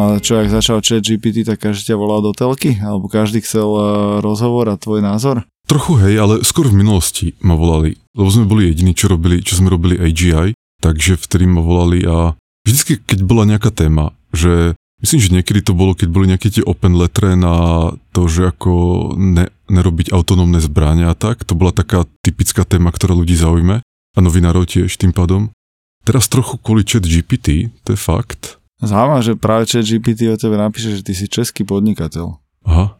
No ale čo, ak začal chat GPT, tak každý ťa volal do telky? Alebo každý chcel uh, rozhovor a tvoj názor? Trochu hej, ale skôr v minulosti ma volali, lebo sme boli jediní, čo, robili, čo sme robili AGI, takže vtedy ma volali a vždycky, keď bola nejaká téma, že myslím, že niekedy to bolo, keď boli nejaké tie open letre na to, že ako ne, nerobiť autonómne zbrania a tak, to bola taká typická téma, ktorá ľudí zaujme a novinárov tiež tým pádom. Teraz trochu kvôli chat GPT, to je fakt, Zaujímavé, že práve chat GPT o tebe napíše, že ty si český podnikateľ. Aha,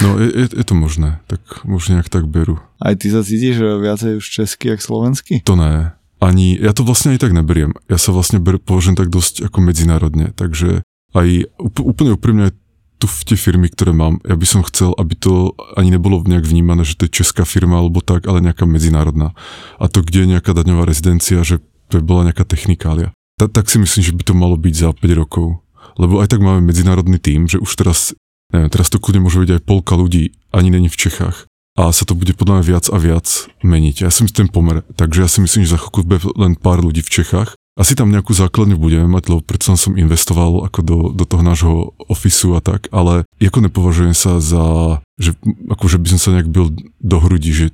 no je, je, je to možné, tak možno nejak tak berú. Aj ty sa cítiš viacej už český, jak slovenský? To ne, ani, ja to vlastne aj tak neberiem. Ja sa vlastne ber, považujem tak dosť ako medzinárodne, takže aj úplne úprimne tu v tie firmy, ktoré mám, ja by som chcel, aby to ani nebolo nejak vnímané, že to je česká firma alebo tak, ale nejaká medzinárodná. A to, kde je nejaká daňová rezidencia, že to bola nejaká technikália ta, tak si myslím, že by to malo byť za 5 rokov. Lebo aj tak máme medzinárodný tým, že už teraz, neviem, teraz to kľudne môže byť aj polka ľudí, ani není v Čechách. A sa to bude podľa mňa viac a viac meniť. Ja si myslím ten pomer. Takže ja si myslím, že za chvíľku bude len pár ľudí v Čechách. Asi tam nejakú základňu budeme mať, lebo predsa som investoval ako do, do toho nášho ofisu a tak, ale ako nepovažujem sa za, že akože by som sa nejak byl do hrudi, že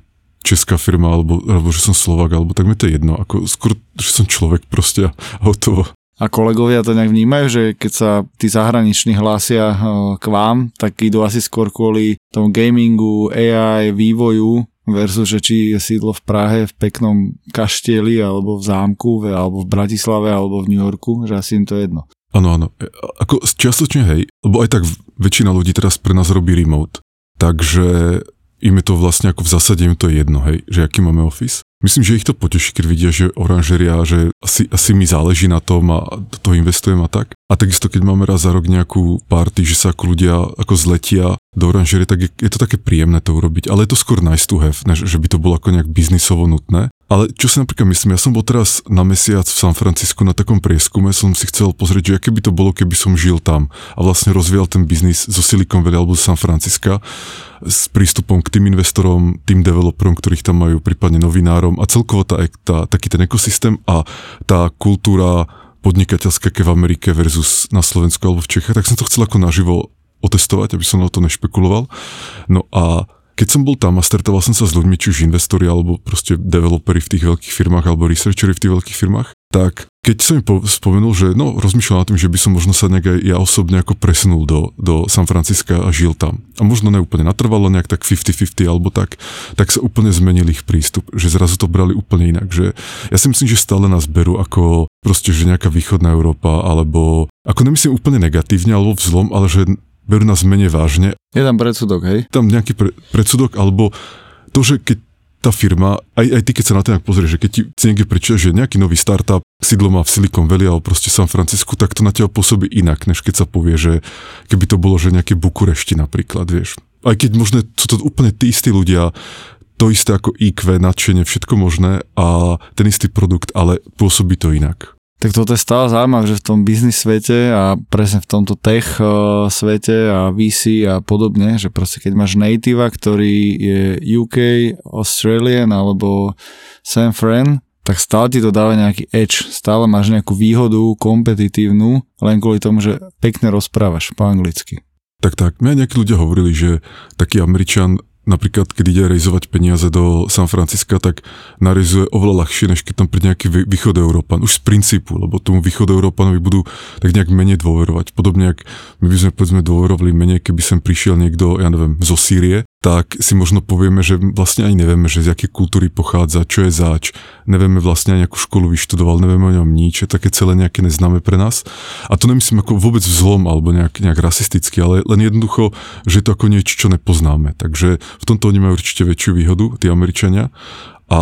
česká firma, alebo, alebo že som Slovak, alebo tak mi to je jedno. Ako, skôr, že som človek proste a hotovo. A kolegovia to nejak vnímajú, že keď sa tí zahraniční hlásia k vám, tak idú asi skôr kvôli tomu gamingu, AI, vývoju versus, že či je sídlo v Prahe v peknom kaštieli, alebo v zámku, alebo v Bratislave, alebo v New Yorku, že asi im to je jedno. Áno, áno. E, ako čiastočne hej, lebo aj tak väčšina ľudí teraz pre nás robí remote. Takže im je to vlastne ako v zásade im to je jedno, hej, že aký máme office. Myslím, že ich to poteší, keď vidia, že oranžeria, že asi, asi mi záleží na tom a toho investujem a tak. A takisto, keď máme raz za rok nejakú party, že sa ako ľudia ako zletia do oranžerie, tak je, je to také príjemné to urobiť. Ale je to skôr nice to have, než že by to bolo ako nejak biznisovo nutné. Ale čo si napríklad myslím, ja som bol teraz na mesiac v San Francisku na takom prieskume, som si chcel pozrieť, že aké by to bolo, keby som žil tam a vlastne rozvíjal ten biznis zo Silicon Valley alebo z San Francisca s prístupom k tým investorom, tým developerom, ktorých tam majú, prípadne novinárom a celkovo tá, tá, taký ten ekosystém a tá kultúra podnikateľská ke v Amerike versus na Slovensku alebo v Čechách, tak som to chcel ako naživo otestovať, aby som na to nešpekuloval. No a keď som bol tam a stretoval som sa s ľuďmi, či už investori alebo proste developeri v tých veľkých firmách alebo researcheri v tých veľkých firmách, tak keď som im spomenul, že no rozmýšľal nad tým, že by som možno sa nejak aj ja osobne ako presunul do, do San Francisca a žil tam. A možno neúplne natrvalo nejak tak 50-50 alebo tak, tak sa úplne zmenil ich prístup, že zrazu to brali úplne inak. Že ja si myslím, že stále nás berú ako proste, že nejaká východná Európa alebo ako nemyslím úplne negatívne alebo vzlom, ale že berú nás menej vážne. Je tam predsudok, hej? Tam nejaký pre, predsudok, alebo to, že keď tá firma, aj, aj ty keď sa na to nejak pozrieš, že keď ti si niekde prečítaš, že nejaký nový startup sídlo má v Silicon Valley alebo proste San Francisco, tak to na teba pôsobí inak, než keď sa povie, že keby to bolo, že nejaké Bukurešti napríklad, vieš. Aj keď možno sú to úplne tí istí ľudia, to isté ako IQ, nadšenie, všetko možné a ten istý produkt, ale pôsobí to inak. Tak toto je stále zaujímavé, že v tom biznis svete a presne v tomto tech uh, svete a VC a podobne, že proste keď máš native, ktorý je UK, Australian alebo San Fran, tak stále ti to dáva nejaký edge, stále máš nejakú výhodu kompetitívnu, len kvôli tomu, že pekne rozprávaš po anglicky. Tak tak, mňa nejakí ľudia hovorili, že taký Američan napríklad, keď ide rejzovať peniaze do San Francisca, tak narejzuje oveľa ľahšie, než keď tam príde nejaký východ Európan. Už z princípu, lebo tomu východ Európanovi budú tak nejak menej dôverovať. Podobne, ak my by sme povedzme dôverovali menej, keby sem prišiel niekto, ja neviem, zo Sýrie, tak si možno povieme, že vlastne ani nevieme, že z aké kultúry pochádza, čo je zač, nevieme vlastne ani akú školu vyštudoval, nevieme o ňom nič, je také celé nejaké neznáme pre nás. A to nemyslím ako vôbec vzlom alebo nejak, nejak rasisticky, ale len jednoducho, že je to ako niečo, čo nepoznáme. Takže v tomto oni majú určite väčšiu výhodu, tí Američania. A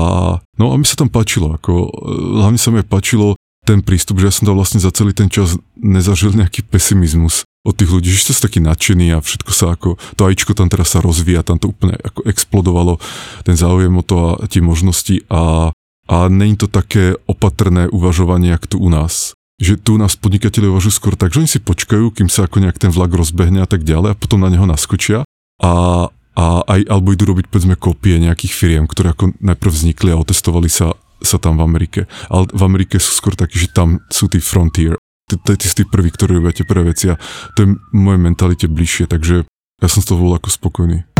no a mi sa tam páčilo, ako, hlavne sa mi páčilo ten prístup, že ja som tam vlastne za celý ten čas nezažil nejaký pesimizmus od tých ľudí, že ste takí nadšení a všetko sa ako, to ajíčko tam teraz sa rozvíja, tam to úplne ako explodovalo, ten záujem o to a tie možnosti a, a není to také opatrné uvažovanie, jak tu u nás. Že tu u nás podnikatelia uvažujú skôr tak, že oni si počkajú, kým sa ako nejak ten vlak rozbehne a tak ďalej a potom na neho naskočia a, a aj, alebo idú robiť povedzme kopie nejakých firiem, ktoré ako najprv vznikli a otestovali sa sa tam v Amerike. Ale v Amerike sú skôr takí, že tam sú tí frontier to je tí prví, ktorí robia tie prvé veci a to je moje mentalite bližšie, takže ja som z toho bol ako spokojný.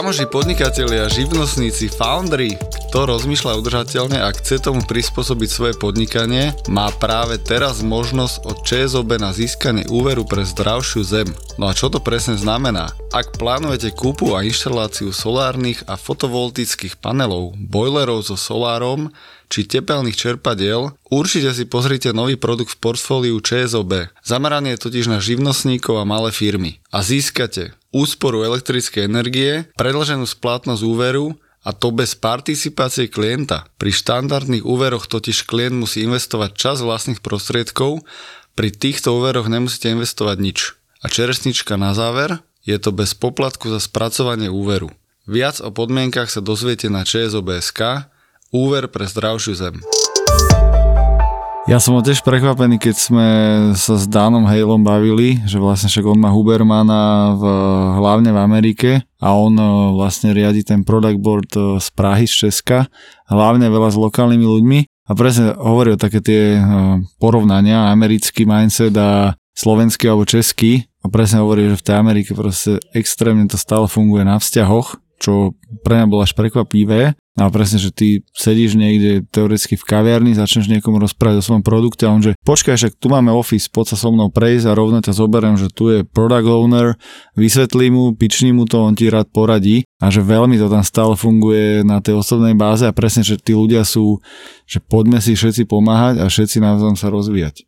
Kamoži podnikatelia, živnostníci, foundry, kto rozmýšľa udržateľne a chce tomu prispôsobiť svoje podnikanie, má práve teraz možnosť od ČSOB na získanie úveru pre zdravšiu zem. No a čo to presne znamená? Ak plánujete kúpu a inštaláciu solárnych a fotovoltických panelov, boilerov so solárom, či tepelných čerpadiel, určite si pozrite nový produkt v portfóliu ČSOB. Zameraný je totiž na živnostníkov a malé firmy. A získate úsporu elektrickej energie, predlženú splatnosť úveru a to bez participácie klienta. Pri štandardných úveroch totiž klient musí investovať čas vlastných prostriedkov, pri týchto úveroch nemusíte investovať nič. A čeresnička na záver, je to bez poplatku za spracovanie úveru. Viac o podmienkach sa dozviete na ČSOBSK, Úver pre zdravšiu zem. Ja som bol tiež prekvapený, keď sme sa s Danom Halom bavili, že vlastne však on má Hubermana v, hlavne v Amerike a on e, vlastne riadi ten product board e, z Prahy, z Česka, hlavne veľa s lokálnymi ľuďmi a presne hovorí o také tie e, porovnania, americký mindset a slovenský alebo český a presne hovorí, že v tej Amerike proste extrémne to stále funguje na vzťahoch, čo pre mňa bolo až prekvapivé. A presne, že ty sedíš niekde teoreticky v kaviarni, začneš niekomu rozprávať o svojom produkte a on že počkaj, však tu máme office, poď sa so mnou prejsť a rovno ťa zoberiem, že tu je product owner, vysvetlí mu, pični mu to, on ti rád poradí a že veľmi to tam stále funguje na tej osobnej báze a presne, že tí ľudia sú, že poďme si všetci pomáhať a všetci navzájom sa rozvíjať.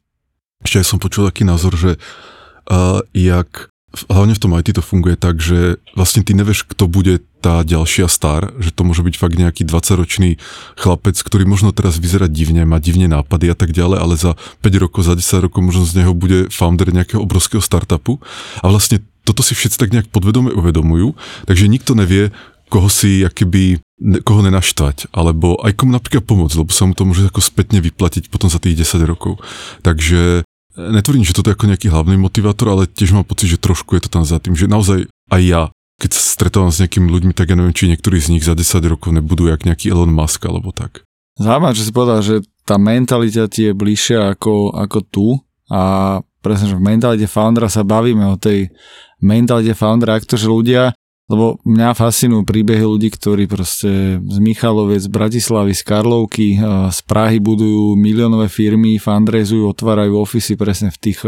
Ešte ja som počul taký názor, že uh, jak hlavne v tom IT to funguje tak, že vlastne ty nevieš, kto bude tá ďalšia star, že to môže byť fakt nejaký 20-ročný chlapec, ktorý možno teraz vyzerá divne, má divne nápady a tak ďalej, ale za 5 rokov, za 10 rokov možno z neho bude founder nejakého obrovského startupu a vlastne toto si všetci tak nejak podvedome uvedomujú, takže nikto nevie, koho si akoby, koho nenaštvať, alebo aj komu napríklad pomôcť, lebo sa mu to môže ako spätne vyplatiť potom za tých 10 rokov. Takže netvrdím, že toto je ako nejaký hlavný motivátor, ale tiež mám pocit, že trošku je to tam za tým, že naozaj aj ja keď sa stretávam s nejakými ľuďmi, tak ja neviem, či niektorí z nich za 10 rokov nebudú jak nejaký Elon Musk alebo tak. Zaujímavé, že si povedal, že tá mentalita ti je bližšia ako, ako tu a presne, že v mentalite foundera sa bavíme o tej mentalite foundera, ak to, že ľudia, lebo mňa fascinujú príbehy ľudí, ktorí proste z Michaloviec, z Bratislavy, z Karlovky, z Prahy budujú miliónové firmy, fundraisujú, otvárajú ofisy presne v tých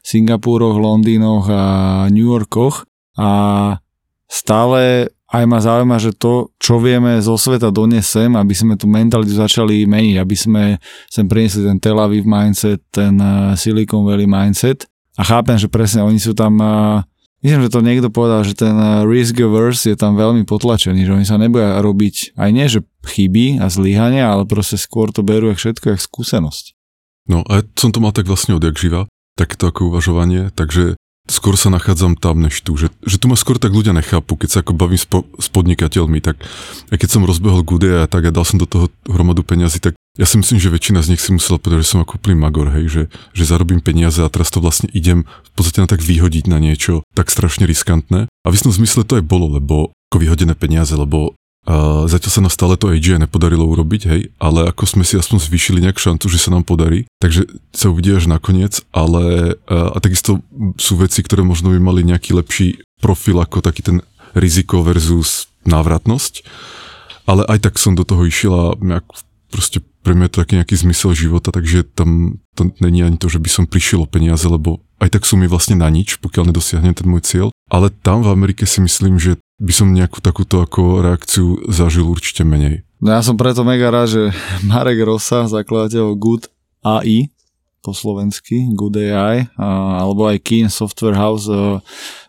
Singapúroch, Londýnoch a New Yorkoch a stále aj ma zaujíma, že to, čo vieme zo sveta doniesť sem, aby sme tú mentalitu začali meniť, aby sme sem priniesli ten Tel Aviv mindset, ten eh, Silicon Valley mindset. A chápem, že presne oni sú tam, eh, myslím, že to niekto povedal, že ten eh, risk averse je tam veľmi potlačený, že oni sa neboja robiť aj nie, že chyby a zlyhania, ale proste skôr to berú jak všetko, jak skúsenosť. No a som to mal tak vlastne odjak živa, takéto ako uvažovanie, takže skôr sa nachádzam tam než tu. Že, že tu ma skôr tak ľudia nechápu, keď sa ako bavím s, po, s podnikateľmi, tak a keď som rozbehol Gude a tak a dal som do toho hromadu peniazy, tak ja si myslím, že väčšina z nich si musela povedať, že som ako úplný magor, hej, že, že zarobím peniaze a teraz to vlastne idem v podstate na tak vyhodiť na niečo tak strašne riskantné. A v istom zmysle to aj bolo, lebo ako vyhodené peniaze, lebo a zatiaľ sa nám stále to AGI nepodarilo urobiť, hej, ale ako sme si aspoň zvýšili nejak šancu, že sa nám podarí, takže sa uvidí až nakoniec, ale a, a takisto sú veci, ktoré možno by mali nejaký lepší profil ako taký ten riziko versus návratnosť, ale aj tak som do toho išiel a nejak proste pre mňa je to taký nejaký zmysel života, takže tam to není ani to, že by som prišiel o peniaze, lebo aj tak sú mi vlastne na nič, pokiaľ nedosiahnem ten môj cieľ. Ale tam v Amerike si myslím, že by som nejakú takúto ako reakciu zažil určite menej. No ja som preto mega rád, že Marek Rosa, zakladateľ Good AI, po slovensky, Good AI, alebo aj Keen Software House,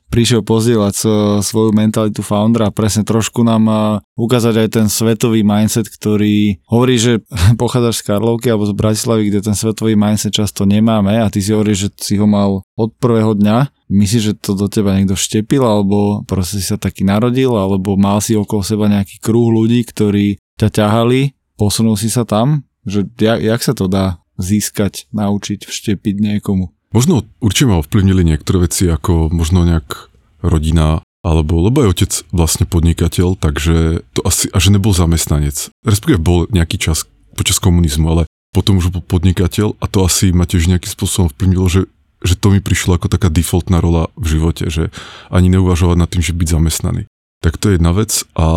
prišiel pozdieľať svoju mentalitu foundera a presne trošku nám ukázať aj ten svetový mindset, ktorý hovorí, že pochádzaš z Karlovky alebo z Bratislavy, kde ten svetový mindset často nemáme a ty si hovoríš, že si ho mal od prvého dňa. Myslíš, že to do teba niekto štepil alebo proste si sa taký narodil alebo mal si okolo seba nejaký kruh ľudí, ktorí ťa ťahali, posunul si sa tam? Že jak, jak sa to dá získať, naučiť, vštepiť niekomu? Možno určite ma ovplyvnili niektoré veci, ako možno nejak rodina, alebo lebo aj otec vlastne podnikateľ, takže to asi, a že nebol zamestnanec. Respektíve bol nejaký čas počas komunizmu, ale potom už bol podnikateľ a to asi ma tiež nejakým spôsobom vplyvnilo, že, že to mi prišlo ako taká defaultná rola v živote, že ani neuvažovať nad tým, že byť zamestnaný. Tak to je jedna vec a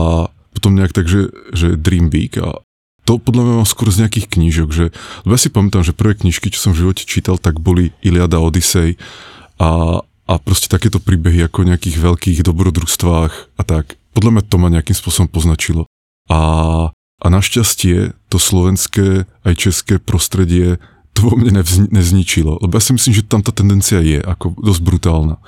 potom nejak tak, že, že dream big a to podľa mňa mám skôr z nejakých knížok, že, ja si pamätám, že prvé knižky, čo som v živote čítal, tak boli Iliada, Odyssey a, a proste takéto príbehy ako o nejakých veľkých dobrodružstvách a tak. Podľa mňa to ma nejakým spôsobom poznačilo. A, a našťastie to slovenské aj české prostredie to vo mne nezničilo. Lebo ja si myslím, že tam tá tendencia je ako dosť brutálna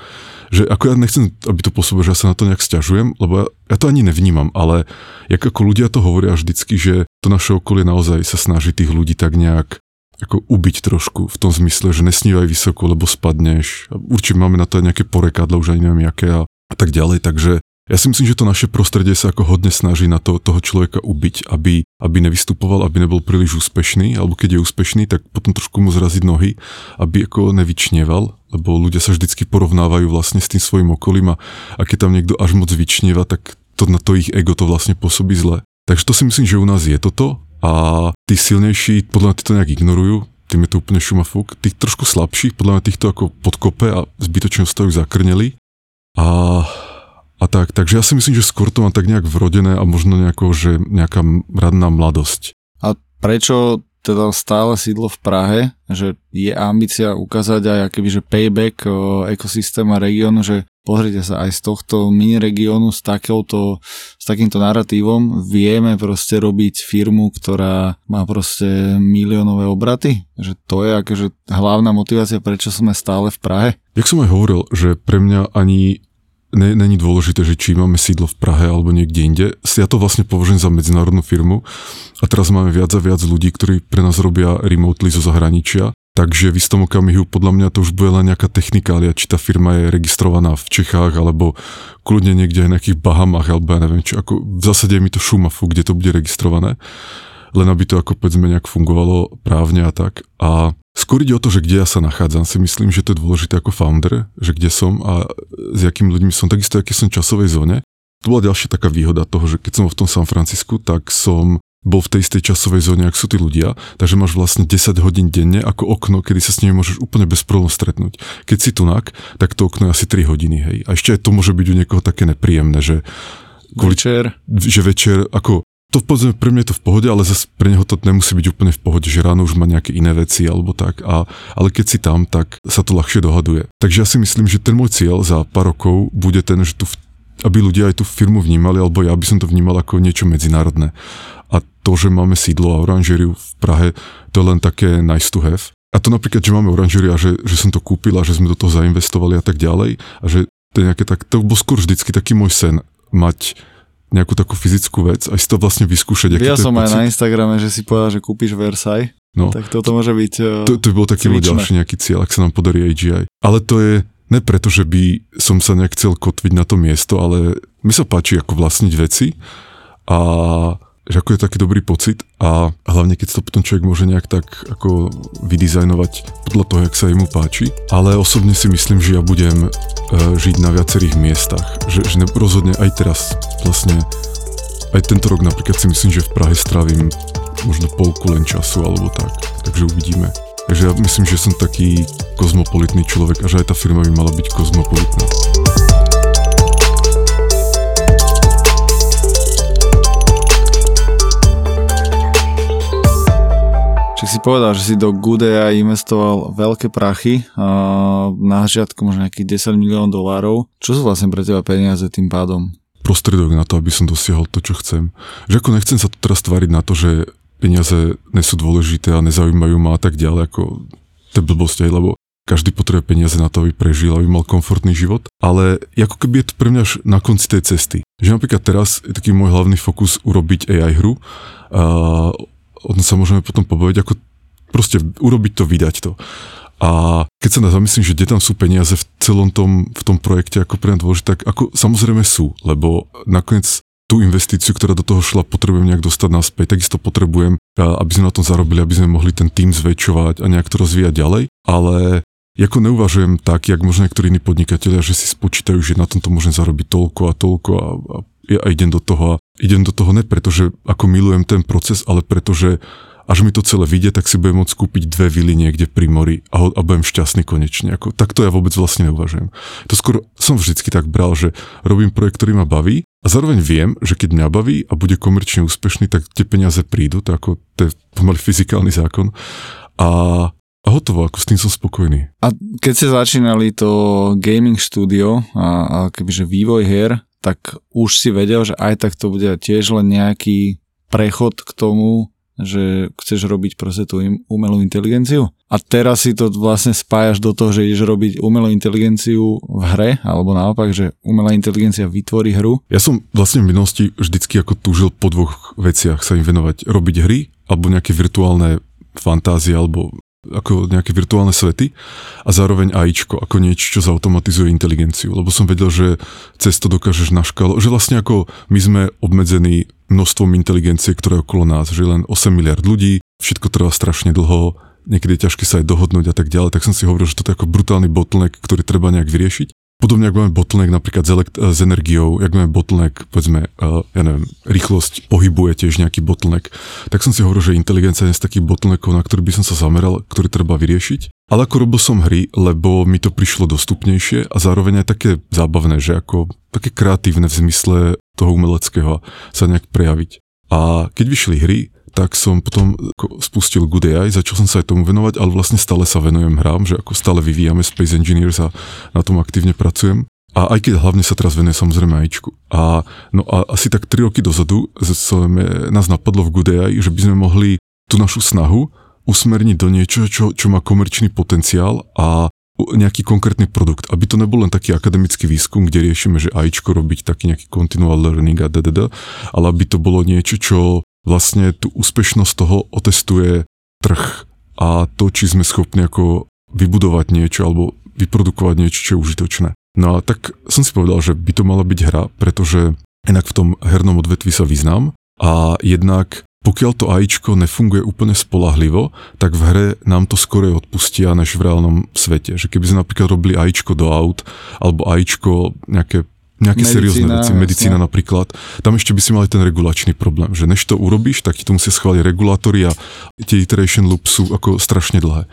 že ako ja nechcem, aby to pôsobilo, že ja sa na to nejak stiažujem, lebo ja, ja to ani nevnímam, ale jak ako ľudia to hovoria vždycky, že to naše okolie naozaj sa snaží tých ľudí tak nejak ako ubiť trošku v tom zmysle, že nesnívaj vysoko, lebo spadneš. Určite máme na to aj nejaké porekadla, už ani neviem aké a, a tak ďalej, takže ja si myslím, že to naše prostredie sa ako hodne snaží na to, toho človeka ubiť, aby, aby nevystupoval, aby nebol príliš úspešný, alebo keď je úspešný, tak potom trošku mu zraziť nohy, aby ako nevyčnieval, lebo ľudia sa vždycky porovnávajú vlastne s tým svojim okolím a, a keď tam niekto až moc vyčnieva, tak to na to ich ego to vlastne pôsobí zle. Takže to si myslím, že u nás je toto a tí silnejší podľa mňa to nejak ignorujú, tým je to úplne šumafúk. Tých trošku slabších, podľa mňa týchto ako podkope a zbytočne stojú zakrneli. A a tak, takže ja si myslím, že skôr to mám tak nejak vrodené a možno nejako, že nejaká radná mladosť. A prečo teda stále sídlo v Prahe, že je ambícia ukázať aj akoby, že payback ekosystém a regiónu, že pozrite sa aj z tohto mini regiónu s, takouto, s takýmto narratívom vieme proste robiť firmu, ktorá má proste miliónové obraty, že to je akože hlavná motivácia, prečo sme stále v Prahe. Jak som aj hovoril, že pre mňa ani není dôležité, že či máme sídlo v Prahe alebo niekde inde. Ja to vlastne považujem za medzinárodnú firmu a teraz máme viac a viac ľudí, ktorí pre nás robia remotely zo zahraničia. Takže v istom okamihu podľa mňa to už bude len nejaká technikália, či tá firma je registrovaná v Čechách alebo kľudne niekde aj na nejakých Bahamách alebo ja neviem čo. Ako, v zásade je mi to šumafu, kde to bude registrované len aby to ako povedzme nejak fungovalo právne a tak. A skôr ide o to, že kde ja sa nachádzam, si myslím, že to je dôležité ako founder, že kde som a s akými ľuďmi som, takisto aký som časovej zóne. To bola ďalšia taká výhoda toho, že keď som v tom San Francisku, tak som bol v tej istej časovej zóne, ak sú tí ľudia, takže máš vlastne 10 hodín denne ako okno, kedy sa s nimi môžeš úplne bez problémov stretnúť. Keď si tunak, tak to okno je asi 3 hodiny, hej. A ešte aj to môže byť u niekoho také nepríjemné, že kvôli, večer. Že večer, ako to povedzme, pre mňa je to v pohode, ale zase pre neho to nemusí byť úplne v pohode, že ráno už má nejaké iné veci alebo tak. A, ale keď si tam, tak sa to ľahšie dohaduje. Takže ja si myslím, že ten môj cieľ za pár rokov bude ten, že tu, aby ľudia aj tú firmu vnímali, alebo ja by som to vnímal ako niečo medzinárodné. A to, že máme sídlo a oranžériu v Prahe, to je len také nice to have. A to napríklad, že máme oranžériu a že, že som to kúpil a že sme do toho zainvestovali a tak ďalej. A že to je nejaké tak, to bol skôr vždycky taký môj sen, mať nejakú takú fyzickú vec a si to vlastne vyskúšať. Ja som aj na Instagrame, že si povedal, že kúpiš Versailles. No, tak toto môže byť uh, To, to by bol taký môj ďalší nejaký cieľ, ak sa nám podarí AGI. Ale to je ne preto, že by som sa nejak chcel kotviť na to miesto, ale mi sa páči ako vlastniť veci a že ako je taký dobrý pocit a hlavne keď to potom človek môže nejak tak ako vydizajnovať podľa toho, jak sa jemu páči. Ale osobne si myslím, že ja budem e, žiť na viacerých miestach. Že, že ne, rozhodne aj teraz vlastne aj tento rok napríklad si myslím, že v Prahe strávim možno polku len času alebo tak. Takže uvidíme. Takže ja myslím, že som taký kozmopolitný človek a že aj tá firma by mala byť kozmopolitná. Čiže si povedal, že si do Goodea investoval veľké prachy, na začiatku možno nejakých 10 miliónov dolárov. Čo sú vlastne pre teba peniaze tým pádom? Prostredok na to, aby som dosiahol to, čo chcem. Že ako nechcem sa tu teraz tvariť na to, že peniaze nie sú dôležité a nezaujímajú ma a tak ďalej, ako to blbosti, lebo každý potrebuje peniaze na to, aby prežil, aby mal komfortný život, ale ako keby je to pre mňa až na konci tej cesty. Že napríklad teraz je taký môj hlavný fokus urobiť AI hru a o tom sa môžeme potom povedať, ako proste urobiť to, vydať to. A keď sa na zamyslím, že kde tam sú peniaze v celom tom, v tom projekte ako pre dôležité, tak ako samozrejme sú, lebo nakoniec tú investíciu, ktorá do toho šla, potrebujem nejak dostať naspäť. Takisto potrebujem, aby sme na tom zarobili, aby sme mohli ten tým zväčšovať a nejak to rozvíjať ďalej. Ale ako neuvažujem tak, jak možno niektorí iní podnikatelia, že si spočítajú, že na tomto môžem zarobiť toľko a toľko a, a, a idem do toho a idem do toho ne preto, že ako milujem ten proces, ale preto, že až mi to celé vyjde, tak si budem môcť kúpiť dve vily niekde pri mori a, a budem šťastný konečne. Ako, tak to ja vôbec vlastne neuvažujem. To skôr som vždycky tak bral, že robím projekt, ktorý ma baví a zároveň viem, že keď mňa baví a bude komerčne úspešný, tak tie peniaze prídu, to ako to je pomaly fyzikálny zákon. A a hotovo, ako s tým som spokojný. A keď ste začínali to gaming studio a, a kebyže vývoj hier, tak už si vedel, že aj tak to bude tiež len nejaký prechod k tomu, že chceš robiť proste tú umelú inteligenciu a teraz si to vlastne spájaš do toho, že ideš robiť umelú inteligenciu v hre, alebo naopak, že umelá inteligencia vytvorí hru. Ja som vlastne v minulosti vždycky ako túžil po dvoch veciach sa im venovať. Robiť hry, alebo nejaké virtuálne fantázie, alebo ako nejaké virtuálne svety a zároveň AIčko, ako niečo, čo zautomatizuje inteligenciu. Lebo som vedel, že cez to dokážeš naškalo, že vlastne ako my sme obmedzení množstvom inteligencie, ktoré je okolo nás, že len 8 miliard ľudí, všetko trvá strašne dlho, niekedy je ťažké sa aj dohodnúť a tak ďalej, tak som si hovoril, že toto je ako brutálny bottleneck, ktorý treba nejak vyriešiť. Podobne, ako máme bottleneck napríklad s, elekt- s energiou, ak máme bottleneck, povedzme, uh, ja neviem, rýchlosť pohybu je tiež nejaký bottleneck, tak som si hovoril, že inteligencia je z takých bottleneckov, na ktorý by som sa zameral, ktorý treba vyriešiť. Ale ako robil som hry, lebo mi to prišlo dostupnejšie a zároveň aj také zábavné, že ako také kreatívne v zmysle toho umeleckého sa nejak prejaviť. A keď vyšli hry, tak som potom spustil Good AI, začal som sa aj tomu venovať, ale vlastne stále sa venujem hrám, že ako stále vyvíjame Space Engineers a na tom aktívne pracujem. A aj keď hlavne sa teraz venujem samozrejme AIčku. A, no a asi tak 3 roky dozadu sme, nás napadlo v Good AI, že by sme mohli tú našu snahu usmerniť do niečo, čo, čo má komerčný potenciál a nejaký konkrétny produkt, aby to nebol len taký akademický výskum, kde riešime, že AIčko robiť taký nejaký continual learning a ddd, ale aby to bolo niečo, čo vlastne tú úspešnosť toho otestuje trh a to, či sme schopní ako vybudovať niečo alebo vyprodukovať niečo, čo je užitočné. No a tak som si povedal, že by to mala byť hra, pretože inak v tom hernom odvetvi sa vyznám a jednak pokiaľ to AIčko nefunguje úplne spolahlivo, tak v hre nám to skôr odpustia než v reálnom svete. Že keby sme napríklad robili AIčko do aut, alebo AIčko nejaké nejaké medicína, seriózne veci, medicína jasne. napríklad, tam ešte by si mali ten regulačný problém, že než to urobíš, tak ti to musia schváliť regulátory a tie iteration loops sú ako strašne dlhé.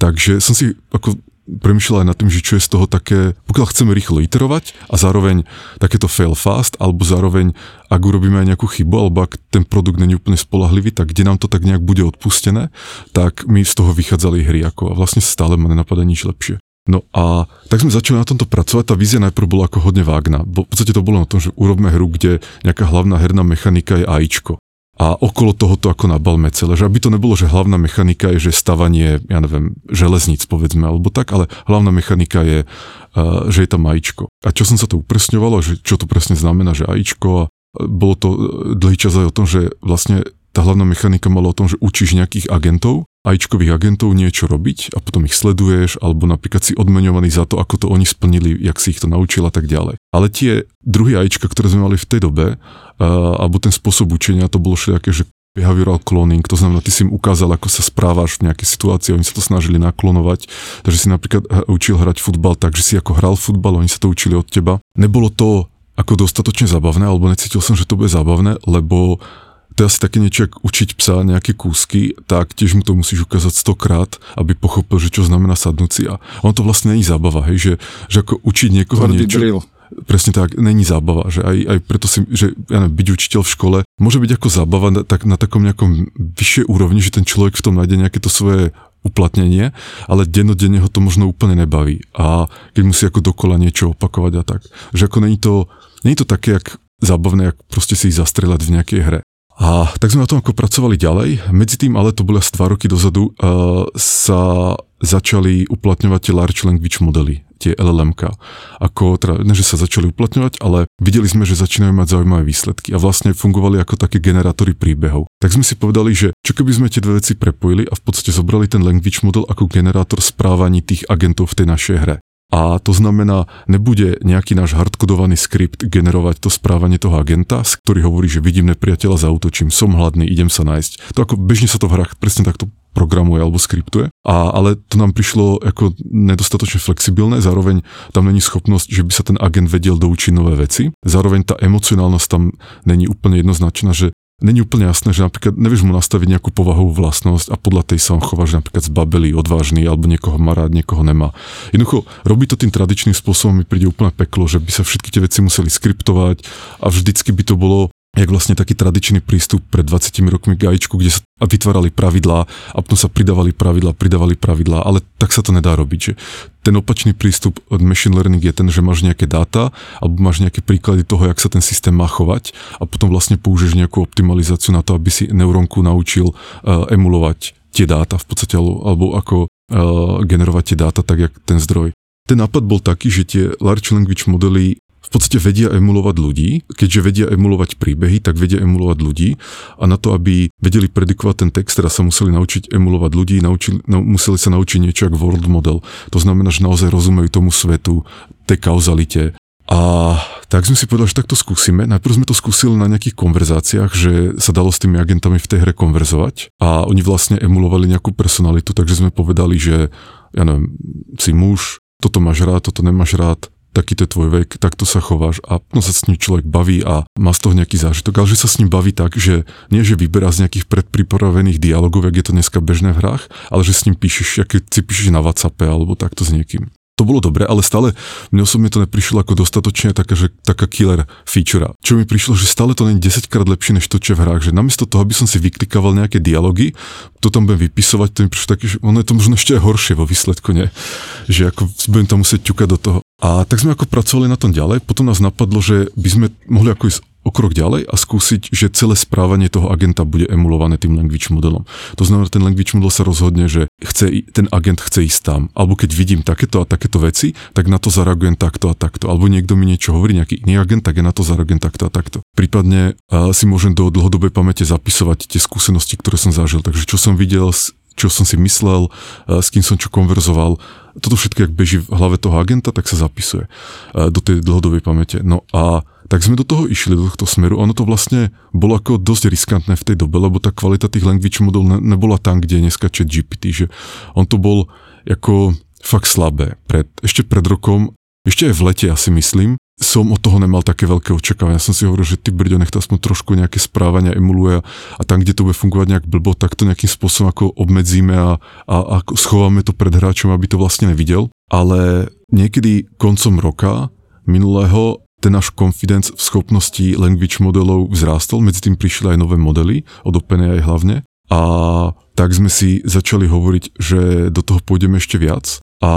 Takže som si ako premyšľal aj nad tým, že čo je z toho také, pokiaľ chceme rýchlo iterovať a zároveň takéto fail fast, alebo zároveň, ak urobíme aj nejakú chybu, alebo ak ten produkt není úplne spolahlivý, tak kde nám to tak nejak bude odpustené, tak mi z toho vychádzali hry ako a vlastne stále ma nenapadá nič lepšie. No a tak sme začali na tomto pracovať. Tá vízia najprv bola ako hodne vágna. V podstate to bolo na tom, že urobme hru, kde nejaká hlavná herná mechanika je AIčko. A okolo toho to ako nabalme celé, že aby to nebolo, že hlavná mechanika je, že stavanie, ja neviem, železníc povedzme, alebo tak, ale hlavná mechanika je, uh, že je tam AIčko. A čo som sa to upresňovalo, že čo to presne znamená, že AIčko a bolo to e, dlhý čas aj o tom, že vlastne tá hlavná mechanika mala o tom, že učíš nejakých agentov AIčkových agentov niečo robiť a potom ich sleduješ, alebo napríklad si odmenovaný za to, ako to oni splnili, jak si ich to naučil a tak ďalej. Ale tie druhé AIčka, ktoré sme mali v tej dobe, uh, alebo ten spôsob učenia, to bolo všelijaké, že behavioral cloning, to znamená, ty si im ukázal, ako sa správaš v nejakej situácii, oni sa to snažili naklonovať, takže si napríklad eh, učil hrať futbal tak, že si ako hral futbal, oni sa to učili od teba. Nebolo to ako dostatočne zabavné, alebo necítil som, že to bude zabavné, lebo je asi také niečo, ako učiť psa nejaké kúsky, tak tiež mu to musíš ukázať stokrát, aby pochopil, že čo znamená sadnúť si. A on to vlastne není zábava, hej, že, že ako učiť niekoho niečo... Drill. Presne tak, není zábava, že aj, aj preto si, že ja neviem, byť učiteľ v škole môže byť ako zábava na, tak, na takom nejakom vyššej úrovni, že ten človek v tom nájde nejaké to svoje uplatnenie, ale dennodenne ho to možno úplne nebaví. A keď musí ako dokola niečo opakovať a tak. Že ako není to, není to také, jak zábavné, jak proste si ich zastrelať v nejakej hre. A tak sme na tom ako pracovali ďalej. Medzi tým, ale to bolo asi dva roky dozadu, uh, sa začali uplatňovať tie large language modely, tie LLMK. Ako, teda, ne, že sa začali uplatňovať, ale videli sme, že začínajú mať zaujímavé výsledky a vlastne fungovali ako také generátory príbehov. Tak sme si povedali, že čo keby sme tie dve veci prepojili a v podstate zobrali ten language model ako generátor správaní tých agentov v tej našej hre. A to znamená, nebude nejaký náš hardkodovaný skript generovať to správanie toho agenta, ktorý hovorí, že vidím nepriateľa za útočím, som hladný, idem sa nájsť. To ako bežne sa to v hrách presne takto programuje alebo skriptuje. A, ale to nám prišlo ako nedostatočne flexibilné, zároveň tam není schopnosť, že by sa ten agent vedel doučiť nové veci. Zároveň tá emocionálnosť tam není úplne jednoznačná, že Není úplne jasné, že napríklad nevieš mu nastaviť nejakú povahovú vlastnosť a podľa tej sa on chová, že napríklad zbabelý, odvážny alebo niekoho má rád, niekoho nemá. Jednoducho robiť to tým tradičným spôsobom mi príde úplne peklo, že by sa všetky tie veci museli skriptovať a vždycky by to bolo jak vlastne taký tradičný prístup pred 20 rokmi gajičku, kde sa vytvárali pravidlá a potom sa pridávali pravidlá, pridávali pravidlá, ale tak sa to nedá robiť. Že ten opačný prístup od machine learning je ten, že máš nejaké dáta alebo máš nejaké príklady toho, jak sa ten systém má chovať a potom vlastne použiješ nejakú optimalizáciu na to, aby si neurónku naučil uh, emulovať tie dáta v podstate, alebo ako uh, generovať tie dáta tak, jak ten zdroj. Ten nápad bol taký, že tie large language modely v podstate vedia emulovať ľudí. Keďže vedia emulovať príbehy, tak vedia emulovať ľudí a na to, aby vedeli predikovať ten text, teda sa museli naučiť emulovať ľudí, naučili, no, museli sa naučiť niečo ako world model. To znamená, že naozaj rozumejú tomu svetu, tej kauzalite, a tak sme si povedali, že takto skúsime. Najprv sme to skúsili na nejakých konverzáciách, že sa dalo s tými agentami v tej hre konverzovať a oni vlastne emulovali nejakú personalitu, takže sme povedali, že ja neviem, si muž, toto máš rád, toto nemáš rád, takýto tvoj vek, takto sa chováš a no sa s ním človek baví a má z toho nejaký zážitok, ale že sa s ním baví tak, že nie, že vyberá z nejakých predpripravených dialogov, jak je to dneska bežné v hrách, ale že s ním píšeš, keď si píšeš na WhatsAppe alebo takto s niekým to bolo dobre, ale stále mne osobne to neprišlo ako dostatočne taká, že, taká killer feature. Čo mi prišlo, že stále to není 10 krát lepšie než to, čo je v hrách, že namiesto toho, aby som si vyklikával nejaké dialógy, to tam budem vypisovať, to mi prišlo také, že ono je to možno ešte aj horšie vo výsledku, nie? Že ako budem tam musieť ťukať do toho. A tak sme ako pracovali na tom ďalej, potom nás napadlo, že by sme mohli ako ísť o krok ďalej a skúsiť, že celé správanie toho agenta bude emulované tým language modelom. To znamená, ten language model sa rozhodne, že chce, ten agent chce ísť tam. Alebo keď vidím takéto a takéto veci, tak na to zareagujem takto a takto. Alebo niekto mi niečo hovorí, nejaký iný agent, tak ja na to zareagujem takto a takto. Prípadne si môžem do dlhodobej pamäte zapisovať tie skúsenosti, ktoré som zažil. Takže čo som videl, čo som si myslel, s kým som čo konverzoval, toto všetko, ak beží v hlave toho agenta, tak sa zapisuje do tej dlhodobej pamäte. No a tak sme do toho išli, do tohto smeru. Ono to vlastne bolo ako dosť riskantné v tej dobe, lebo tá kvalita tých language model ne, nebola tam, kde je dneska chat GPT, že on to bol ako fakt slabé. Pred, ešte pred rokom, ešte aj v lete, ja si myslím, som od toho nemal také veľké očakávania. Som si hovoril, že ty brďo, nech to aspoň trošku nejaké správania emuluje a tam, kde to bude fungovať nejak blbo, tak to nejakým spôsobom ako obmedzíme a, a, a schováme to pred hráčom, aby to vlastne nevidel. Ale niekedy koncom roka minulého ten náš confidence v schopnosti language modelov vzrástol, medzi tým prišli aj nové modely, od OpenAI hlavne. A tak sme si začali hovoriť, že do toho pôjdeme ešte viac. A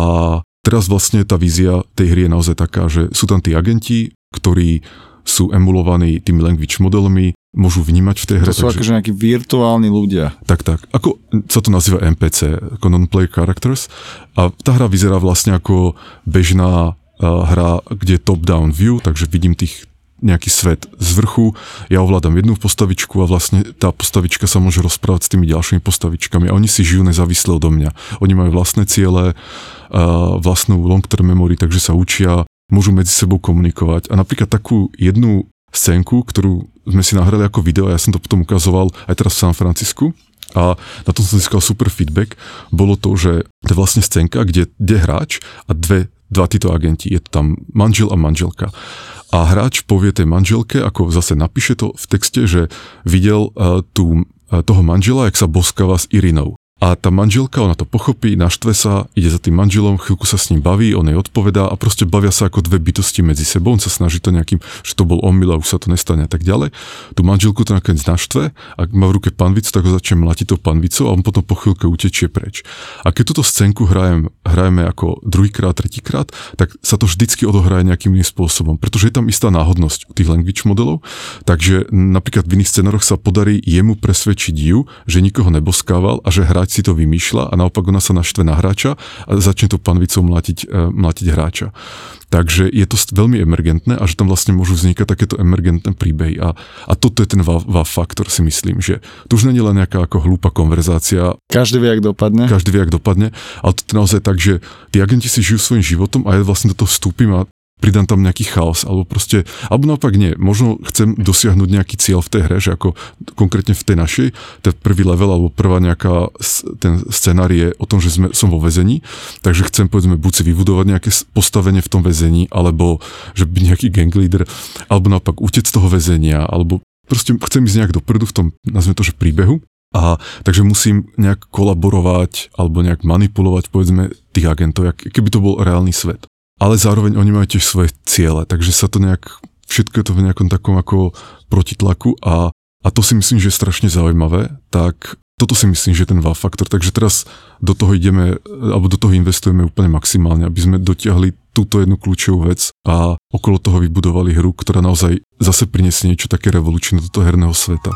teraz vlastne tá vízia tej hry je naozaj taká, že sú tam tí agenti, ktorí sú emulovaní tými language modelmi, môžu vnímať v tej hre. To sú takže... akože nejakí virtuálni ľudia. Tak, tak. Ako sa to nazýva NPC, ako non-player characters. A tá hra vyzerá vlastne ako bežná hra, kde je top-down view, takže vidím tých nejaký svet z vrchu, ja ovládam jednu postavičku a vlastne tá postavička sa môže rozprávať s tými ďalšími postavičkami a oni si žijú nezávisle odo mňa. Oni majú vlastné ciele, vlastnú long-term memory, takže sa učia, môžu medzi sebou komunikovať. A napríklad takú jednu scénku, ktorú sme si nahrali ako video a ja som to potom ukazoval aj teraz v San Francisku, a na tom som získal super feedback, bolo to, že to je vlastne scénka, kde je hráč a dve dva títo agenti. Je to tam manžel a manželka. A hráč povie tej manželke, ako zase napíše to v texte, že videl uh, tú, uh, toho manžela, jak sa boskáva s Irinou. A tá manželka, ona to pochopí, naštve sa, ide za tým manželom, chvíľku sa s ním baví, on jej odpovedá a proste bavia sa ako dve bytosti medzi sebou. On sa snaží to nejakým, že to bol omyl a už sa to nestane a tak ďalej. Tu manželku to nakoniec naštve, ak má v ruke panvicu, tak ho začne mlatiť tou panvicou a on potom po chvíľke utečie preč. A keď túto scénku hrajem, hrajeme ako druhýkrát, tretíkrát, tak sa to vždycky odohraje nejakým iným spôsobom, pretože je tam istá náhodnosť u tých language modelov. Takže napríklad v iných scenároch sa podarí jemu presvedčiť ju, že nikoho neboskával a že hráč si to vymýšľa a naopak ona sa naštve na hráča a začne to panvicou mlátiť, e, mlátiť hráča. Takže je to veľmi emergentné a že tam vlastne môžu vznikať takéto emergentné príbehy. A, a toto je ten wow, faktor, si myslím, že tu už není len nejaká ako hlúpa konverzácia. Každý vie, ak dopadne. Každý vie, ak dopadne, ale to je naozaj tak, že tí agenti si žijú svojím životom a ja vlastne do toho vstúpim a pridám tam nejaký chaos, alebo proste, alebo naopak nie, možno chcem dosiahnuť nejaký cieľ v tej hre, že ako konkrétne v tej našej, ten prvý level, alebo prvá nejaká, ten scenár je o tom, že sme, som vo väzení, takže chcem povedzme buď si vybudovať nejaké postavenie v tom väzení, alebo že byť nejaký gang leader, alebo naopak utec z toho väzenia, alebo proste chcem ísť nejak dopredu v tom, nazvime to, že príbehu, a takže musím nejak kolaborovať alebo nejak manipulovať povedzme tých agentov, keby to bol reálny svet ale zároveň oni majú tiež svoje ciele, takže sa to nejak, všetko je to v nejakom takom ako protitlaku a, a to si myslím, že je strašne zaujímavé, tak toto si myslím, že je ten wow faktor, takže teraz do toho ideme, alebo do toho investujeme úplne maximálne, aby sme dotiahli túto jednu kľúčovú vec a okolo toho vybudovali hru, ktorá naozaj zase prinesie niečo také revolučné do toho herného sveta.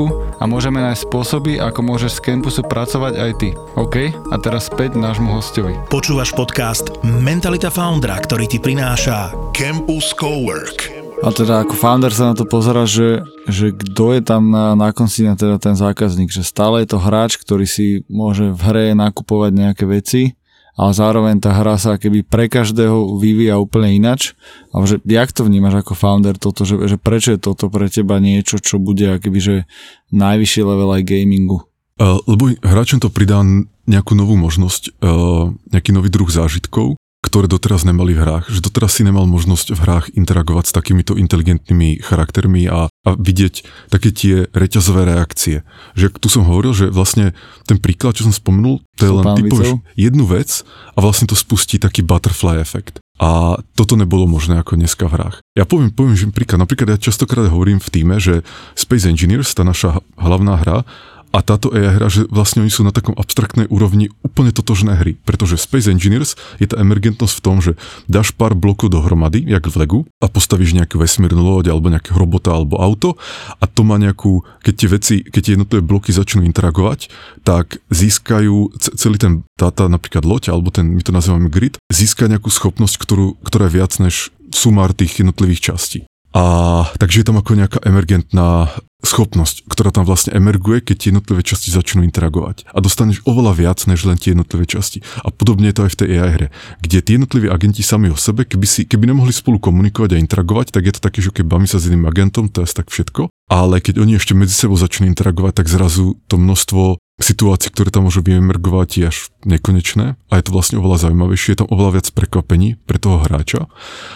hlavičku a môžeme nájsť spôsoby, ako môžeš z campusu pracovať aj ty. OK? A teraz späť nášmu hostovi. Počúvaš podcast Mentalita Foundra, ktorý ti prináša Campus Cowork. A teda ako founder sa na to pozera, že, že kto je tam na, na konci na teda ten zákazník, že stále je to hráč, ktorý si môže v hre nakupovať nejaké veci ale zároveň tá hra sa keby pre každého vyvíja úplne inač. A že jak to vnímaš ako founder toto, že, že prečo je toto pre teba niečo, čo bude akoby, že najvyšší level aj gamingu? Uh, lebo hráčom to pridá nejakú novú možnosť, uh, nejaký nový druh zážitkov, ktoré doteraz nemali v hrách. Že doteraz si nemal možnosť v hrách interagovať s takýmito inteligentnými charaktermi a, a vidieť také tie reťazové reakcie. Že tu som hovoril, že vlastne ten príklad, čo som spomenul, to je len ty povieš jednu vec a vlastne to spustí taký butterfly efekt. A toto nebolo možné ako dneska v hrách. Ja poviem, poviem že príklad. Napríklad ja častokrát hovorím v týme, že Space Engineers, tá naša hlavná hra, a táto AI hra, že vlastne oni sú na takom abstraktnej úrovni úplne totožné hry, pretože Space Engineers je tá emergentnosť v tom, že dáš pár blokov dohromady, jak v Legu, a postavíš nejakú vesmírnu loď alebo nejakého robota alebo auto a to má nejakú, keď tie veci, keď tie jednotlivé bloky začnú interagovať, tak získajú celý ten táta napríklad loď, alebo ten, my to nazývame grid, získa nejakú schopnosť, ktorú, ktorá je viac než sumár tých jednotlivých častí. A takže je tam ako nejaká emergentná schopnosť, ktorá tam vlastne emerguje, keď tie jednotlivé časti začnú interagovať. A dostaneš oveľa viac, než len tie jednotlivé časti. A podobne je to aj v tej AI hre, kde tie jednotliví agenti sami o sebe, keby, si, keby nemohli spolu komunikovať a interagovať, tak je to také, že keď bavím sa s iným agentom, to je tak všetko. Ale keď oni ešte medzi sebou začnú interagovať, tak zrazu to množstvo situácií, ktoré tam môžu vyemergovať, je až nekonečné a je to vlastne oveľa zaujímavejšie, je tam oveľa viac prekvapení pre toho hráča.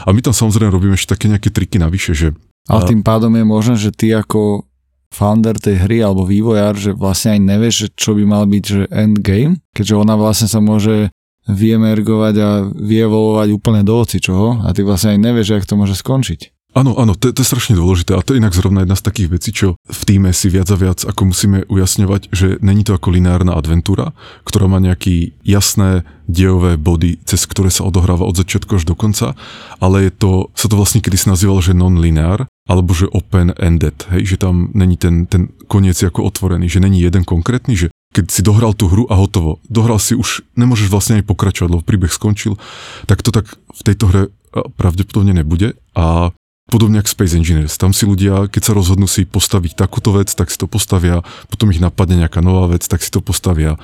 A my tam samozrejme robíme ešte také nejaké triky navyše, že... Ale tým pádom je možné, že ty ako founder tej hry alebo vývojár, že vlastne aj nevieš, čo by mal byť že endgame, keďže ona vlastne sa môže vyemergovať a vyevolovať úplne do oci čoho a ty vlastne aj nevieš, jak to môže skončiť. Áno, áno, to, to je strašne dôležité a to je inak zrovna jedna z takých vecí, čo v týme si viac a viac ako musíme ujasňovať, že není to ako lineárna adventúra, ktorá má nejaké jasné dejové body, cez ktoré sa odohráva od začiatku až do konca, ale je to, sa to vlastne kedy nazývalo, že non-lineár, alebo že open-ended, hej, že tam není ten, ten koniec ako otvorený, že není jeden konkrétny, že keď si dohral tú hru a hotovo. Dohral si už, nemôžeš vlastne aj pokračovať, lebo príbeh skončil, tak to tak v tejto hre pravdepodobne nebude a Podobne ako Space Engineers. Tam si ľudia, keď sa rozhodnú si postaviť takúto vec, tak si to postavia, potom ich napadne nejaká nová vec, tak si to postavia.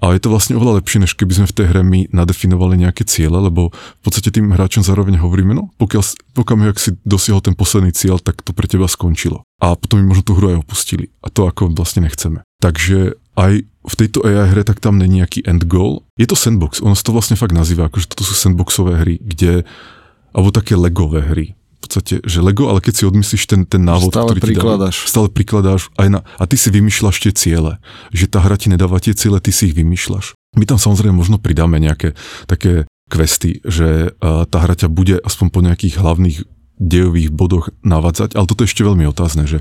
A je to vlastne oveľa lepšie, než keby sme v tej hre my nadefinovali nejaké ciele, lebo v podstate tým hráčom zároveň hovoríme, no pokiaľ, pokiaľ ak si dosiahol ten posledný cieľ, tak to pre teba skončilo. A potom my možno tú hru aj opustili. A to ako vlastne nechceme. Takže aj v tejto AI hre tak tam není nejaký end goal. Je to sandbox, ono sa to vlastne fakt nazýva, akože toto sú sandboxové hry, kde, alebo také legové hry, podstate, že Lego, ale keď si odmyslíš ten, ten návod, stále ktorý prikladáš. ti dá, stále prikladáš aj na, a ty si vymýšľaš tie ciele, že tá hra ti nedáva tie ciele, ty si ich vymýšľaš. My tam samozrejme možno pridáme nejaké také questy, že uh, tá hra ťa bude aspoň po nejakých hlavných dejových bodoch navádzať, ale toto je ešte veľmi otázne, že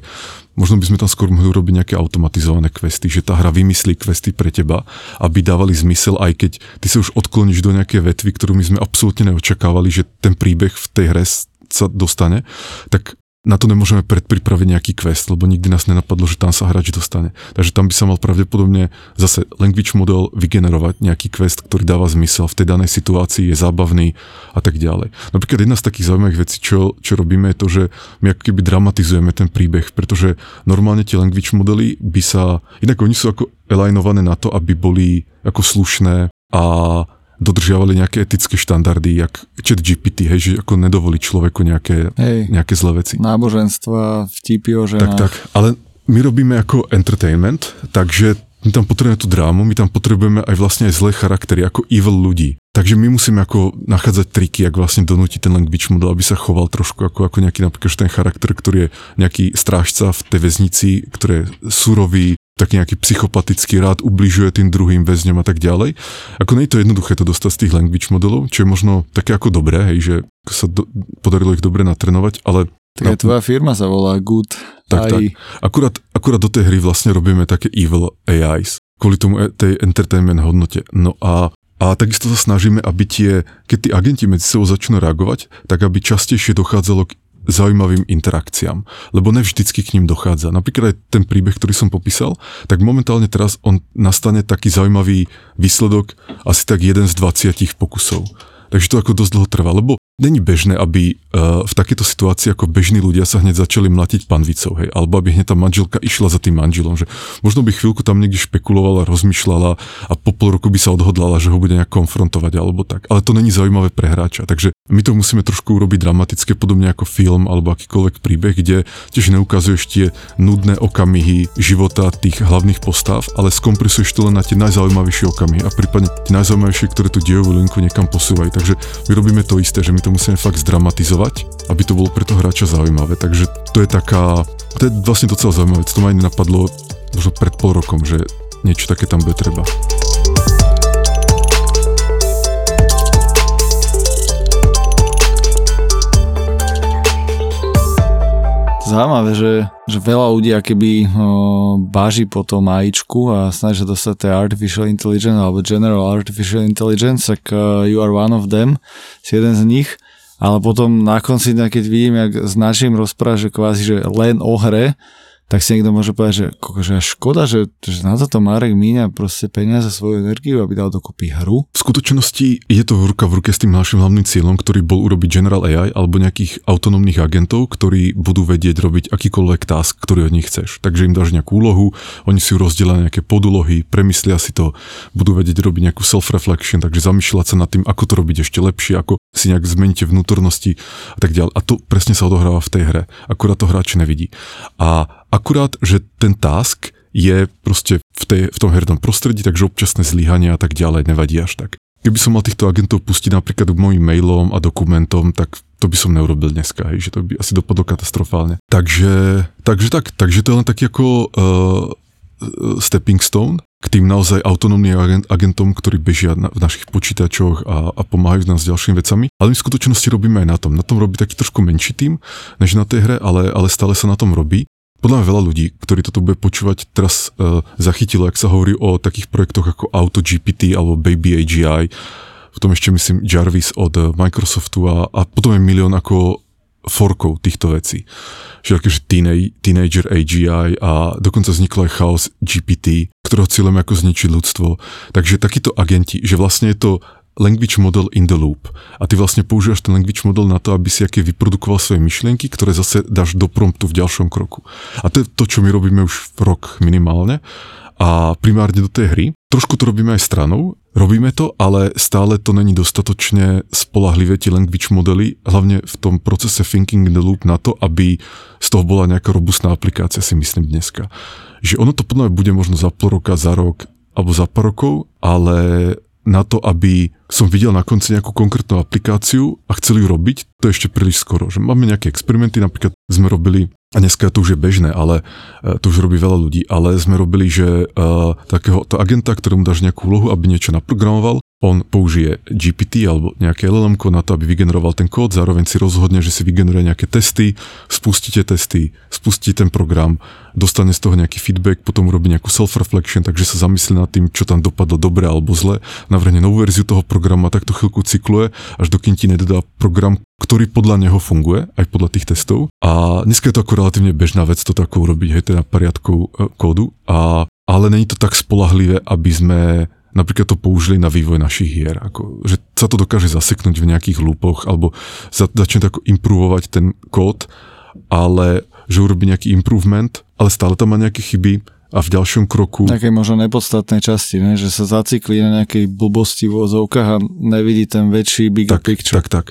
možno by sme tam skôr mohli urobiť nejaké automatizované questy, že tá hra vymyslí questy pre teba, aby dávali zmysel, aj keď ty sa už odkloníš do nejaké vetvy, ktorú my sme absolútne neočakávali, že ten príbeh v tej hre sa dostane, tak na to nemôžeme predpripraviť nejaký quest, lebo nikdy nás nenapadlo, že tam sa hráč dostane. Takže tam by sa mal pravdepodobne zase language model vygenerovať nejaký quest, ktorý dáva zmysel v tej danej situácii, je zábavný a tak ďalej. Napríklad jedna z takých zaujímavých vecí, čo, čo robíme, je to, že my ako keby dramatizujeme ten príbeh, pretože normálne tie language modely by sa, inak oni sú ako alignované na to, aby boli ako slušné a dodržiavali nejaké etické štandardy, jak chat GPT, hej, že ako nedovolí človeku nejaké, Hej. nejaké zlé veci. Náboženstva, vtipy o Tak, ženách. tak, ale my robíme ako entertainment, takže my tam potrebujeme tú drámu, my tam potrebujeme aj vlastne aj zlé charaktery, ako evil ľudí. Takže my musíme ako nachádzať triky, ak vlastne donútiť ten language model, aby sa choval trošku ako, ako nejaký napríklad ten charakter, ktorý je nejaký strážca v tej väznici, ktorý je surový, taký nejaký psychopatický rád, ubližuje tým druhým väzňom a tak ďalej. Ako nie je to jednoduché to dostať z tých language modelov, čo je možno také ako dobré, hej, že sa do, podarilo ich dobre natrenovať, ale Tak aj tvoja firma sa volá Good Tak, AI. Akurát, akurát do tej hry vlastne robíme také evil AIs, kvôli tomu e- tej entertainment hodnote. No a a takisto sa snažíme, aby tie, keď tí agenti medzi sebou začnú reagovať, tak aby častejšie dochádzalo k zaujímavým interakciám, lebo nevždycky k ním dochádza. Napríklad aj ten príbeh, ktorý som popísal, tak momentálne teraz on nastane taký zaujímavý výsledok, asi tak jeden z 20 pokusov. Takže to ako dosť dlho trvá, lebo není bežné, aby uh, v takéto situácii ako bežní ľudia sa hneď začali mlatiť panvicou, hej, alebo aby hneď tá manželka išla za tým manželom, že možno by chvíľku tam niekde špekulovala, rozmýšľala a po pol roku by sa odhodlala, že ho bude nejak konfrontovať alebo tak. Ale to není zaujímavé pre hráča, takže my to musíme trošku urobiť dramatické, podobne ako film alebo akýkoľvek príbeh, kde tiež neukazuješ tie nudné okamihy života tých hlavných postav, ale skompresuješ to len na tie najzaujímavejšie okamihy a prípadne tie najzaujímavejšie, ktoré tú dejovú linku niekam posúvajú. Takže my robíme to isté, že my to musíme fakt zdramatizovať, aby to bolo pre toho hráča zaujímavé. Takže to je taká, to je vlastne docela zaujímavé. To ma ani napadlo možno pred pol rokom, že niečo také tam bude treba. Zaujímavé, že, že veľa ľudí keby báži po tom AIčku a snažia dostať tej Artificial Intelligence alebo General Artificial Intelligence, tak uh, you are one of them, si jeden z nich, ale potom na konci dňa, keď vidím, jak s našim rozpráva, že kvázi, že len o hre, tak si niekto môže povedať, že, že škoda, že, že na toto Marek míňa proste peniaze, svoju energiu, aby dal dokopy hru. V skutočnosti je to ruka v ruke s tým našim hlavným cieľom, ktorý bol urobiť General AI alebo nejakých autonómnych agentov, ktorí budú vedieť robiť akýkoľvek task, ktorý od nich chceš. Takže im dáš nejakú úlohu, oni si ju rozdelia nejaké podúlohy, premyslia si to, budú vedieť robiť nejakú self-reflection, takže zamýšľať sa nad tým, ako to robiť ešte lepšie, ako si nejak zmeníte vnútornosti a tak ďalej. A to presne sa odohráva v tej hre. Akurát to hráč nevidí. A akurát, že ten task je proste v, tej, v tom hernom prostredí, takže občasné zlyhania a tak ďalej nevadí až tak. Keby som mal týchto agentov pustiť napríklad mojim mailom a dokumentom, tak to by som neurobil dneska, hej, že to by asi dopadlo katastrofálne. Takže, takže tak, takže to je len taký ako uh, stepping stone k tým naozaj autonómnym agent, agentom, ktorí bežia na, v našich počítačoch a, a pomáhajú nás s ďalšími vecami. Ale my v skutočnosti robíme aj na tom. Na tom robí taký trošku menší tým, než na tej hre, ale, ale stále sa na tom robí. Podľa mňa veľa ľudí, ktorí toto bude počúvať, teraz uh, zachytilo, ak sa hovorí o takých projektoch ako AutoGPT alebo Baby AGI, potom ešte myslím Jarvis od Microsoftu a, a potom je milión ako forkov týchto vecí. Že teenage, Teenager AGI a dokonca vzniklo aj Chaos GPT, ktorého cieľom je ako zničiť ľudstvo. Takže takíto agenti, že vlastne je to language model in the loop. A ty vlastne používaš ten language model na to, aby si aké vyprodukoval svoje myšlienky, ktoré zase dáš do promptu v ďalšom kroku. A to je to, čo my robíme už rok minimálne a primárne do tej hry. Trošku to robíme aj stranou, robíme to, ale stále to není dostatočne spolahlivé tie language modely, hlavne v tom procese thinking in the loop na to, aby z toho bola nejaká robustná aplikácia, si myslím dneska. Že ono to podľa bude možno za pol roka, za rok alebo za pár rokov, ale na to, aby som videl na konci nejakú konkrétnu aplikáciu a chcel ju robiť, to je ešte príliš skoro. Že máme nejaké experimenty, napríklad sme robili, a dneska to už je bežné, ale e, to už robí veľa ľudí, ale sme robili, že uh, takéhoto agenta, ktorému dáš nejakú úlohu, aby niečo naprogramoval, on použije GPT alebo nejaké LLM na to, aby vygeneroval ten kód, zároveň si rozhodne, že si vygeneruje nejaké testy, spustíte testy, spustí ten program, dostane z toho nejaký feedback, potom urobí nejakú self-reflection, takže sa zamyslí nad tým, čo tam dopadlo dobre alebo zle, navrhne novú verziu toho programu a takto chvíľku cykluje, až dokým ti nedodá program, ktorý podľa neho funguje, aj podľa tých testov. A dneska je to ako relatívne bežná vec to tako urobiť, hej, teda poriadku e, kódu, a, ale není to tak spolahlivé, aby sme napríklad to použili na vývoj našich hier. Ako, že sa to dokáže zaseknúť v nejakých lúpoch alebo za, začne tak improvovať ten kód, ale že urobí nejaký improvement, ale stále tam má nejaké chyby a v ďalšom kroku... Také možno nepodstatné časti, ne? že sa zaciklí na nejakej blbosti v ozovkách a nevidí ten väčší big tak, picture. Tak, tak.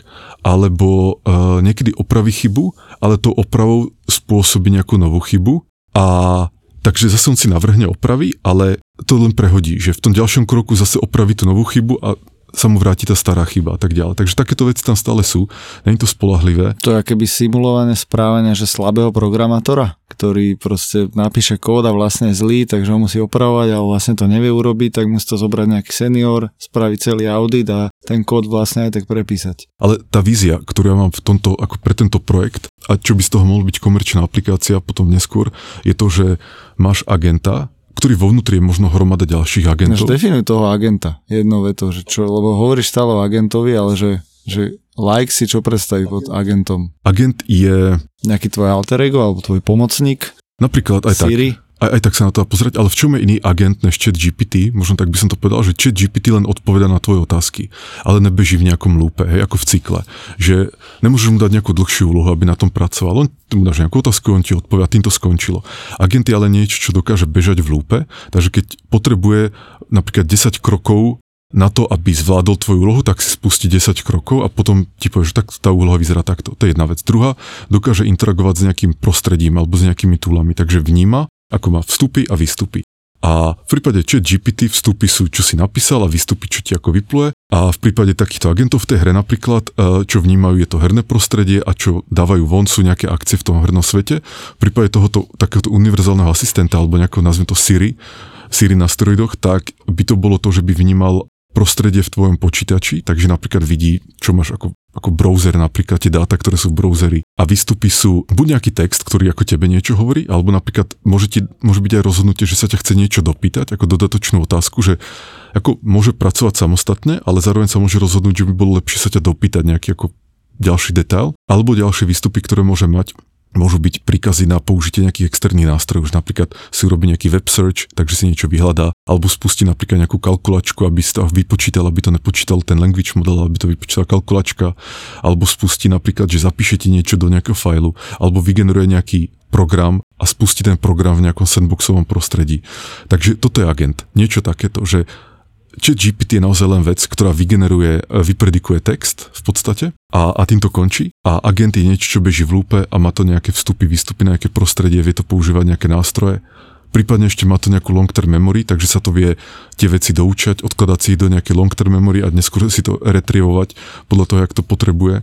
Alebo uh, niekedy opraví chybu, ale tou opravou spôsobí nejakú novú chybu a takže zase on si navrhne opravy, ale to len prehodí, že v tom ďalšom kroku zase opraví tú novú chybu a sa mu vráti tá stará chyba a tak ďalej. Takže takéto veci tam stále sú, není to spolahlivé. To je keby simulované správanie, že slabého programátora, ktorý proste napíše kód a vlastne je zlý, takže ho musí opravovať, ale vlastne to nevie urobiť, tak musí to zobrať nejaký senior, spraviť celý audit a ten kód vlastne aj tak prepísať. Ale tá vízia, ktorú ja mám v tomto, ako pre tento projekt, a čo by z toho mohol byť komerčná aplikácia potom neskôr, je to, že máš agenta, ktorý vo vnútri je možno hromada ďalších agentov. Než definuj toho agenta jednou vetou, že čo, lebo hovoríš stále o agentovi, ale že, že like si čo predstaví pod agentom? Agent je... Nejaký tvoj alter ego alebo tvoj pomocník? Napríklad aj Siri? tak aj, aj tak sa na to pozrieť, ale v čom je iný agent než chat GPT? Možno tak by som to povedal, že chat GPT len odpoveda na tvoje otázky, ale nebeží v nejakom lúpe, hej, ako v cykle. Že nemôžeš mu dať nejakú dlhšiu úlohu, aby na tom pracoval. On mu dáš nejakú otázku, on ti odpovie a tým to skončilo. Agent je ale niečo, čo dokáže bežať v lúpe, takže keď potrebuje napríklad 10 krokov na to, aby zvládol tvoju úlohu, tak si spustí 10 krokov a potom ti povie, že tak tá úloha vyzerá takto. To je jedna vec. Druhá, dokáže interagovať s nejakým prostredím alebo s nejakými túlami, takže vníma ako má vstupy a výstupy. A v prípade chat GPT vstupy sú, čo si napísal a výstupy, čo ti ako vypluje. A v prípade takýchto agentov v tej hre napríklad, e, čo vnímajú, je to herné prostredie a čo dávajú von, sú nejaké akcie v tom hernom svete. V prípade tohoto takéhoto univerzálneho asistenta alebo nejakého, nazvime to Siri, Siri na steroidoch, tak by to bolo to, že by vnímal prostredie v tvojom počítači, takže napríklad vidí, čo máš ako ako browser napríklad, tie dáta, ktoré sú v browseri. A výstupy sú buď nejaký text, ktorý ako tebe niečo hovorí, alebo napríklad môže, ti, môže byť aj rozhodnutie, že sa ťa chce niečo dopýtať, ako dodatočnú otázku, že ako môže pracovať samostatne, ale zároveň sa môže rozhodnúť, že by bolo lepšie sa ťa dopýtať nejaký ako ďalší detail, alebo ďalšie výstupy, ktoré môže mať môžu byť príkazy na použitie nejakých externých nástrojov, už napríklad si urobí nejaký web search, takže si niečo vyhľadá, alebo spustí napríklad nejakú kalkulačku, aby si to vypočítal, aby to nepočítal ten language model, aby to vypočítala kalkulačka, alebo spustí napríklad, že zapíšete niečo do nejakého fajlu, alebo vygeneruje nejaký program a spustí ten program v nejakom sandboxovom prostredí. Takže toto je agent. Niečo takéto, že Chat GPT je naozaj len vec, ktorá vygeneruje, e, vypredikuje text v podstate a, a tým to končí. A agent je niečo, čo beží v lúpe a má to nejaké vstupy, výstupy nejaké prostredie, vie to používať nejaké nástroje. Prípadne ešte má to nejakú long-term memory, takže sa to vie tie veci doučať, odkladať si ich do nejakej long-term memory a neskôr si to retrievovať podľa toho, jak to potrebuje.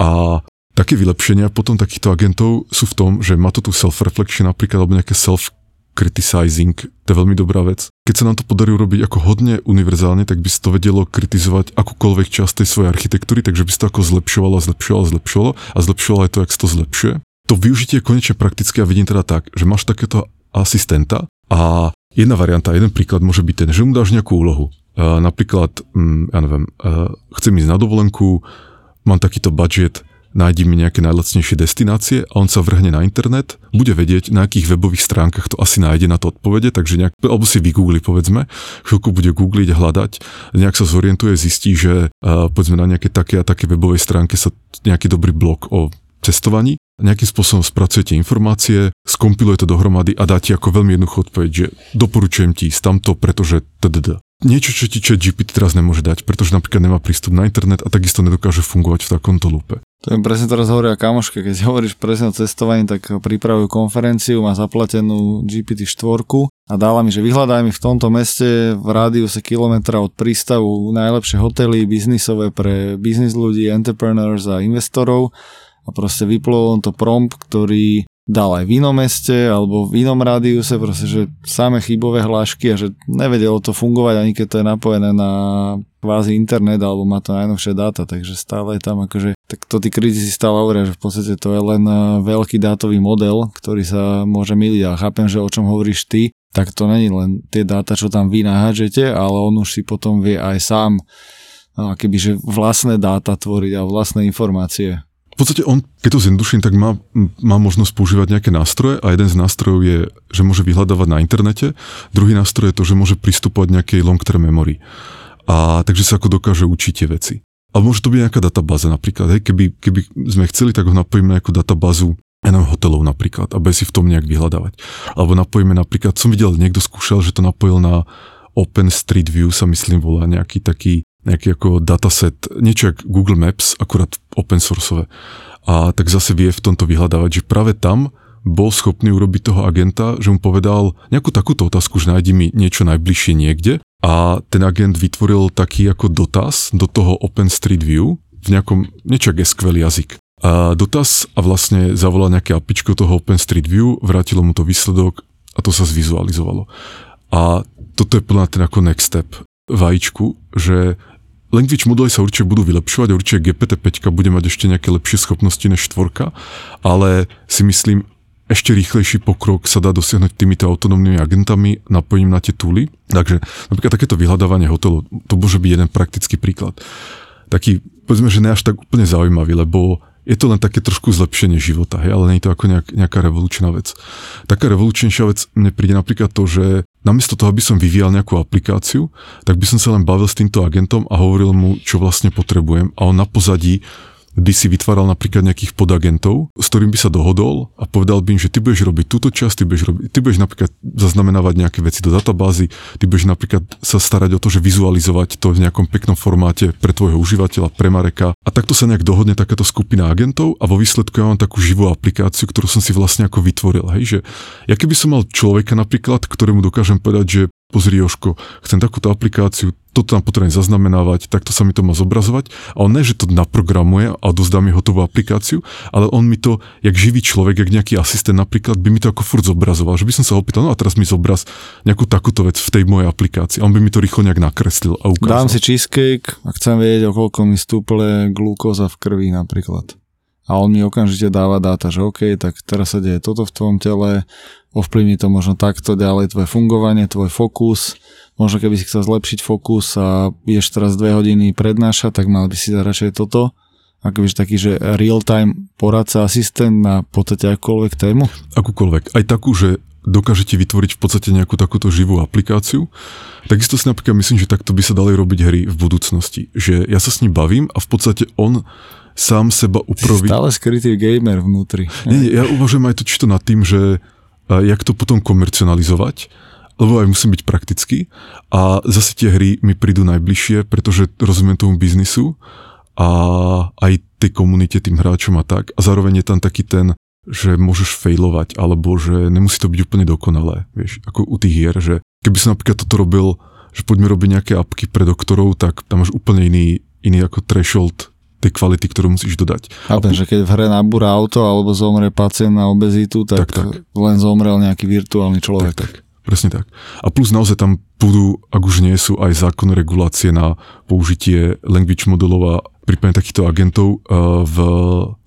A také vylepšenia potom takýchto agentov sú v tom, že má to tu self-reflection napríklad, alebo nejaké self criticizing, to je veľmi dobrá vec. Keď sa nám to podarí urobiť ako hodne univerzálne, tak by sa to vedelo kritizovať akúkoľvek časť tej svojej architektúry, takže by sa to ako zlepšovalo, zlepšovalo, zlepšovalo a zlepšovalo aj to, jak sa to zlepšuje. To využitie je konečne praktické a vidím teda tak, že máš takéto asistenta a jedna varianta, jeden príklad môže byť ten, že mu dáš nejakú úlohu. napríklad, mm, ja neviem, chcem ísť na dovolenku, mám takýto budget, nájdi mi nejaké najlacnejšie destinácie a on sa vrhne na internet, bude vedieť, na akých webových stránkach to asi nájde na to odpovede, takže nejak, alebo si vygoogli povedzme, chvíľku bude googliť, hľadať, nejak sa zorientuje, zistí, že uh, povedzme na nejaké také a také webovej stránke sa nejaký dobrý blog o cestovaní, nejakým spôsobom spracujete informácie, skompiluje to dohromady a dá ti ako veľmi jednoduchú odpoveď, že doporučujem ti ísť tamto, pretože tdd. Niečo, čo ti chat GPT teraz nemôže dať, pretože napríklad nemá prístup na internet a takisto nedokáže fungovať v takomto lupe. To mi presne teraz hovoria kamoške, keď hovoríš presne o cestovaní, tak pripravujú konferenciu, má zaplatenú GPT-4 a dala mi, že vyhľadaj mi v tomto meste v rádiuse kilometra od prístavu najlepšie hotely biznisové pre biznis ľudí, entrepreneurs a investorov a proste vyplul on to prompt, ktorý dal aj v inom meste alebo v inom rádiuse, proste, že samé chybové hlášky a že nevedelo to fungovať ani keď to je napojené na kvázi internet alebo má to najnovšie dáta, takže stále je tam akože, tak to tí kritici stále hovoria, že v podstate to je len eh, veľký dátový model, ktorý sa môže miliť. A chápem, že o čom hovoríš ty, tak to není len tie dáta, čo tam vy nahádžete, ale on už si potom vie aj sám že vlastné dáta tvoriť a vlastné informácie v podstate on, keď to zjednoduším, tak má, má možnosť používať nejaké nástroje a jeden z nástrojov je, že môže vyhľadávať na internete, druhý nástroj je to, že môže pristupovať nejakej long-term memory. A takže sa ako dokáže učiť tie veci. A môže to byť nejaká databáza napríklad. Hej, keby, keby sme chceli, tak ho napojíme na nejakú databázu neviem, hotelov napríklad a bez si v tom nejak vyhľadávať. Alebo napojíme napríklad, som videl, niekto skúšal, že to napojil na Open Street View sa myslím volá nejaký taký nejaký ako dataset, niečo ako Google Maps, akurát open sourceové. A tak zase vie v tomto vyhľadávať, že práve tam bol schopný urobiť toho agenta, že mu povedal nejakú takúto otázku, že nájdi mi niečo najbližšie niekde a ten agent vytvoril taký ako dotaz do toho Open Street View v nejakom, niečo SQL jazyk. A dotaz a vlastne zavolal nejaké apičko toho Open Street View, vrátilo mu to výsledok a to sa zvizualizovalo. A toto je plná ten ako next step vajíčku, že Language modely sa určite budú vylepšovať, určite GPT-5 bude mať ešte nejaké lepšie schopnosti než štvorka, ale si myslím, ešte rýchlejší pokrok sa dá dosiahnuť týmito autonómnymi agentami napojením na tie túly. Takže napríklad takéto vyhľadávanie hotelov, to môže byť jeden praktický príklad. Taký, povedzme, že ne až tak úplne zaujímavý, lebo je to len také trošku zlepšenie života, hej, ale nie je to ako nejak, nejaká revolučná vec. Taká revolučnejšia vec mne príde napríklad to, že namiesto toho, aby som vyvíjal nejakú aplikáciu, tak by som sa len bavil s týmto agentom a hovoril mu, čo vlastne potrebujem a on na pozadí by si vytváral napríklad nejakých podagentov, s ktorým by sa dohodol a povedal by im, že ty budeš robiť túto časť, ty budeš, robiť, ty budeš napríklad zaznamenávať nejaké veci do databázy, ty budeš napríklad sa starať o to, že vizualizovať to v nejakom peknom formáte pre tvojho užívateľa, pre Mareka. A takto sa nejak dohodne takáto skupina agentov a vo výsledku ja mám takú živú aplikáciu, ktorú som si vlastne ako vytvoril. Hej, že ja keby som mal človeka napríklad, ktorému dokážem povedať, že pozri Joško, chcem takúto aplikáciu, toto tam potrebujem zaznamenávať, takto sa mi to má zobrazovať. A on ne, že to naprogramuje a dozdá mi hotovú aplikáciu, ale on mi to, jak živý človek, jak nejaký asistent napríklad, by mi to ako furt zobrazoval. Že by som sa opýtal, no a teraz mi zobraz nejakú takúto vec v tej mojej aplikácii. A on by mi to rýchlo nejak nakreslil a ukázal. Dám si cheesecake a chcem vedieť, o koľko mi stúple glukóza v krvi napríklad a on mi okamžite dáva dáta, že OK, tak teraz sa deje toto v tvojom tele, ovplyvní to možno takto ďalej tvoje fungovanie, tvoj fokus, možno keby si chcel zlepšiť fokus a ideš teraz dve hodiny prednášať, tak mal by si dať radšej toto, akože taký, že real-time poradca, asistent na podstate akúkoľvek tému? Akúkoľvek. Aj takú, že dokážete vytvoriť v podstate nejakú takúto živú aplikáciu. Takisto si napríklad myslím, že takto by sa dali robiť hry v budúcnosti. Že ja sa s ním bavím a v podstate on sám seba upraviť. Stále skrytý gamer vnútri. Nie, nie, ja uvažujem aj to čisto nad tým, že jak to potom komercionalizovať, lebo aj musím byť praktický a zase tie hry mi prídu najbližšie, pretože rozumiem tomu biznisu a aj tej komunite, tým hráčom a tak a zároveň je tam taký ten, že môžeš failovať alebo že nemusí to byť úplne dokonalé, vieš, ako u tých hier, že keby som napríklad toto robil, že poďme robiť nejaké apky pre doktorov, tak tam máš úplne iný, iný ako threshold tej kvality, ktorú musíš dodať. A ten, že keď v hre nabúra auto alebo zomre pacient na obezitu, tak, tak, tak. len zomrel nejaký virtuálny človek. Tak, tak. Presne tak. A plus naozaj tam budú, ak už nie sú aj zákon regulácie na použitie language modelov a prípadne takýchto agentov uh, v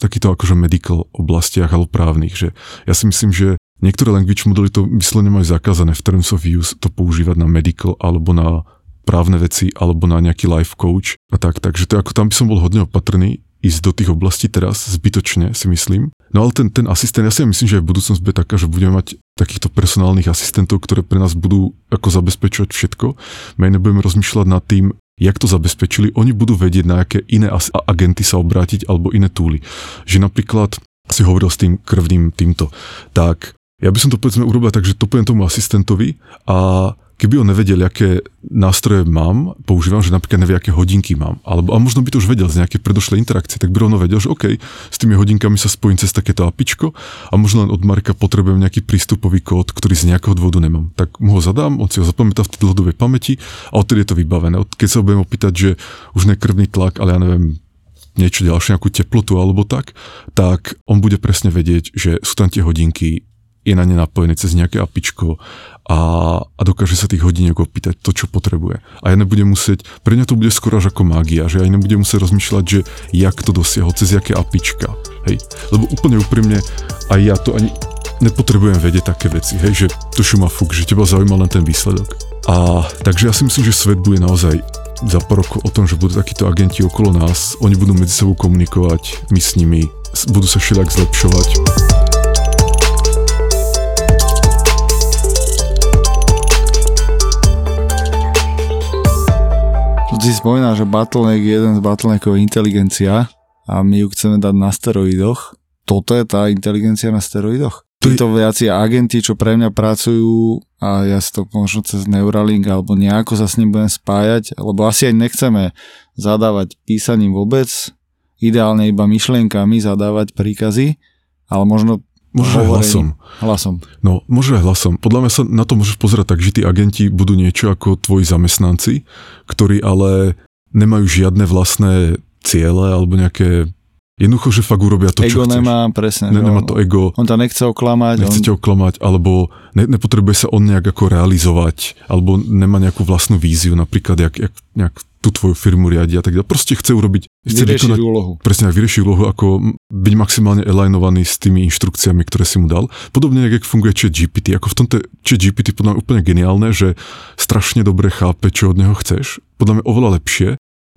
takýchto akože medical oblastiach alebo právnych. Že ja si myslím, že niektoré language modely to vyslovene majú zakázané v terms of use to používať na medical alebo na právne veci alebo na nejaký life coach a tak. Takže to ako tam by som bol hodne opatrný. ísť do tých oblastí teraz, zbytočne si myslím. No ale ten, ten asistent, ja si myslím, že aj budúcnosť bude taká, že budeme mať takýchto personálnych asistentov, ktoré pre nás budú ako zabezpečovať všetko. My nebudeme rozmýšľať nad tým, jak to zabezpečili, oni budú vedieť, na aké iné agenty sa obrátiť alebo iné túly. Že napríklad si hovoril s tým krvným týmto, tak ja by som to povedzme urobil tak, že to poviem tomu asistentovi a keby on nevedel, aké nástroje mám, používam, že napríklad nevie, aké hodinky mám, alebo a možno by to už vedel z nejaké predošlé interakcie, tak by rovno vedel, že OK, s tými hodinkami sa spojím cez takéto apičko a možno len od Marka potrebujem nejaký prístupový kód, ktorý z nejakého dôvodu nemám. Tak mu ho zadám, on si ho zapamätá v tej dlhodobej pamäti a odtedy je to vybavené. Keď sa budem opýtať, že už krvný tlak, ale ja neviem, niečo ďalšie, nejakú teplotu alebo tak, tak on bude presne vedieť, že sú tam tie hodinky, je na ne napojený cez nejaké apičko a, a dokáže sa tých hodiniek opýtať to, čo potrebuje. A ja nebudem musieť, pre mňa to bude skoro až ako mágia, že ja nebudem musieť rozmýšľať, že jak to dosiahol, cez jaké apička. Hej. Lebo úplne úprimne, aj ja to ani nepotrebujem vedieť také veci, hej, že to čo ma fuk, že teba zaujíma len ten výsledok. A takže ja si myslím, že svet bude naozaj za pár rokov o tom, že budú takíto agenti okolo nás, oni budú medzi sebou komunikovať, my s nimi, budú sa všelijak zlepšovať. Si spomínal, že Battleneck je jeden z Battleneckov inteligencia a my ju chceme dať na steroidoch. Toto je tá inteligencia na steroidoch? Títo viaci agenti, čo pre mňa pracujú a ja si to možno cez Neuralink alebo nejako sa s ním budem spájať, lebo asi aj nechceme zadávať písaním vôbec, ideálne iba myšlienkami zadávať príkazy, ale možno Aj hlasom. Hlasom. No, možno aj hlasom. Podľa mňa sa na to môžeš pozerať tak, že tí agenti budú niečo ako tvoji zamestnanci, ktorí ale nemajú žiadne vlastné ciele alebo nejaké Jednoducho, že fakt urobia to, ego čo chceš. nemá, presne. Ne, nemá to ego. On to nechce oklamať. Nechce on... oklamať, alebo ne, nepotrebuje sa on nejak ako realizovať, alebo nemá nejakú vlastnú víziu, napríklad, jak, jak nejak tú tvoju firmu riadi a tak ďalej. Proste chce urobiť... Chce vyriešiť vykonať, úlohu. Presne, vyriešiť úlohu, ako byť maximálne alignovaný s tými inštrukciami, ktoré si mu dal. Podobne, jak funguje chat GPT. Ako v tomto chat GPT podľa mňa úplne geniálne, že strašne dobre chápe, čo od neho chceš. Podľa mňa oveľa lepšie,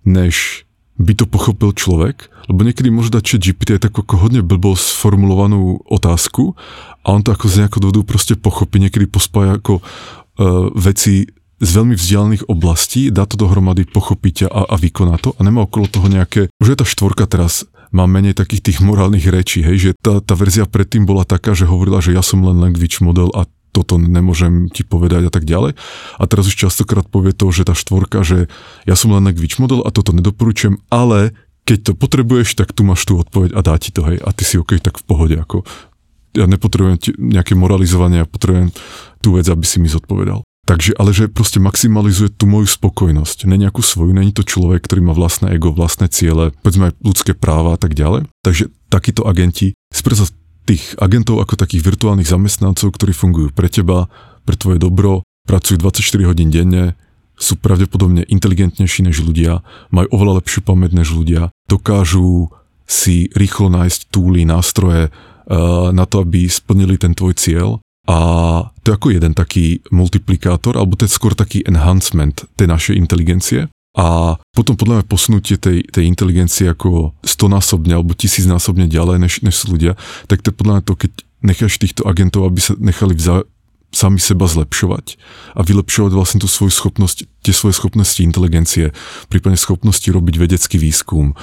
než by to pochopil človek, lebo niekedy môže dať chat GPT takú ako hodne blbo sformulovanú otázku a on to ako z nejakého dôvodu proste pochopí, niekedy pospája ako uh, veci z veľmi vzdialených oblastí, dá to dohromady, pochopiť a, a vykoná to a nemá okolo toho nejaké, už je tá štvorka teraz má menej takých tých morálnych rečí, hej, že tá, tá verzia predtým bola taká, že hovorila, že ja som len language model a toto nemôžem ti povedať a tak ďalej. A teraz už častokrát povie to, že tá štvorka, že ja som len language model a toto nedoporučujem, ale keď to potrebuješ, tak tu máš tú odpoveď a dá ti to, hej, a ty si OK, tak v pohode, ako ja nepotrebujem nejaké moralizovanie, ja potrebujem tú vec, aby si mi zodpovedal. Takže, ale že proste maximalizuje tú moju spokojnosť, ne nejakú svoju, není to človek, ktorý má vlastné ego, vlastné ciele, povedzme aj ľudské práva a tak ďalej. Takže takíto agenti, sprza tých agentov ako takých virtuálnych zamestnancov, ktorí fungujú pre teba, pre tvoje dobro, pracujú 24 hodín denne, sú pravdepodobne inteligentnejší než ľudia, majú oveľa lepšiu pamäť než ľudia, dokážu si rýchlo nájsť túly, nástroje uh, na to, aby splnili ten tvoj cieľ. A to je ako jeden taký multiplikátor, alebo to je skôr taký enhancement tej našej inteligencie. A potom podľa mňa posunutie tej, tej inteligencie ako stonásobne alebo tisícnásobne ďalej než, než sú ľudia, tak to podľa mňa to, keď necháš týchto agentov, aby sa nechali vza, sami seba zlepšovať a vylepšovať vlastne tú svoju schopnosť, tie svoje schopnosti inteligencie, prípadne schopnosti robiť vedecký výskum,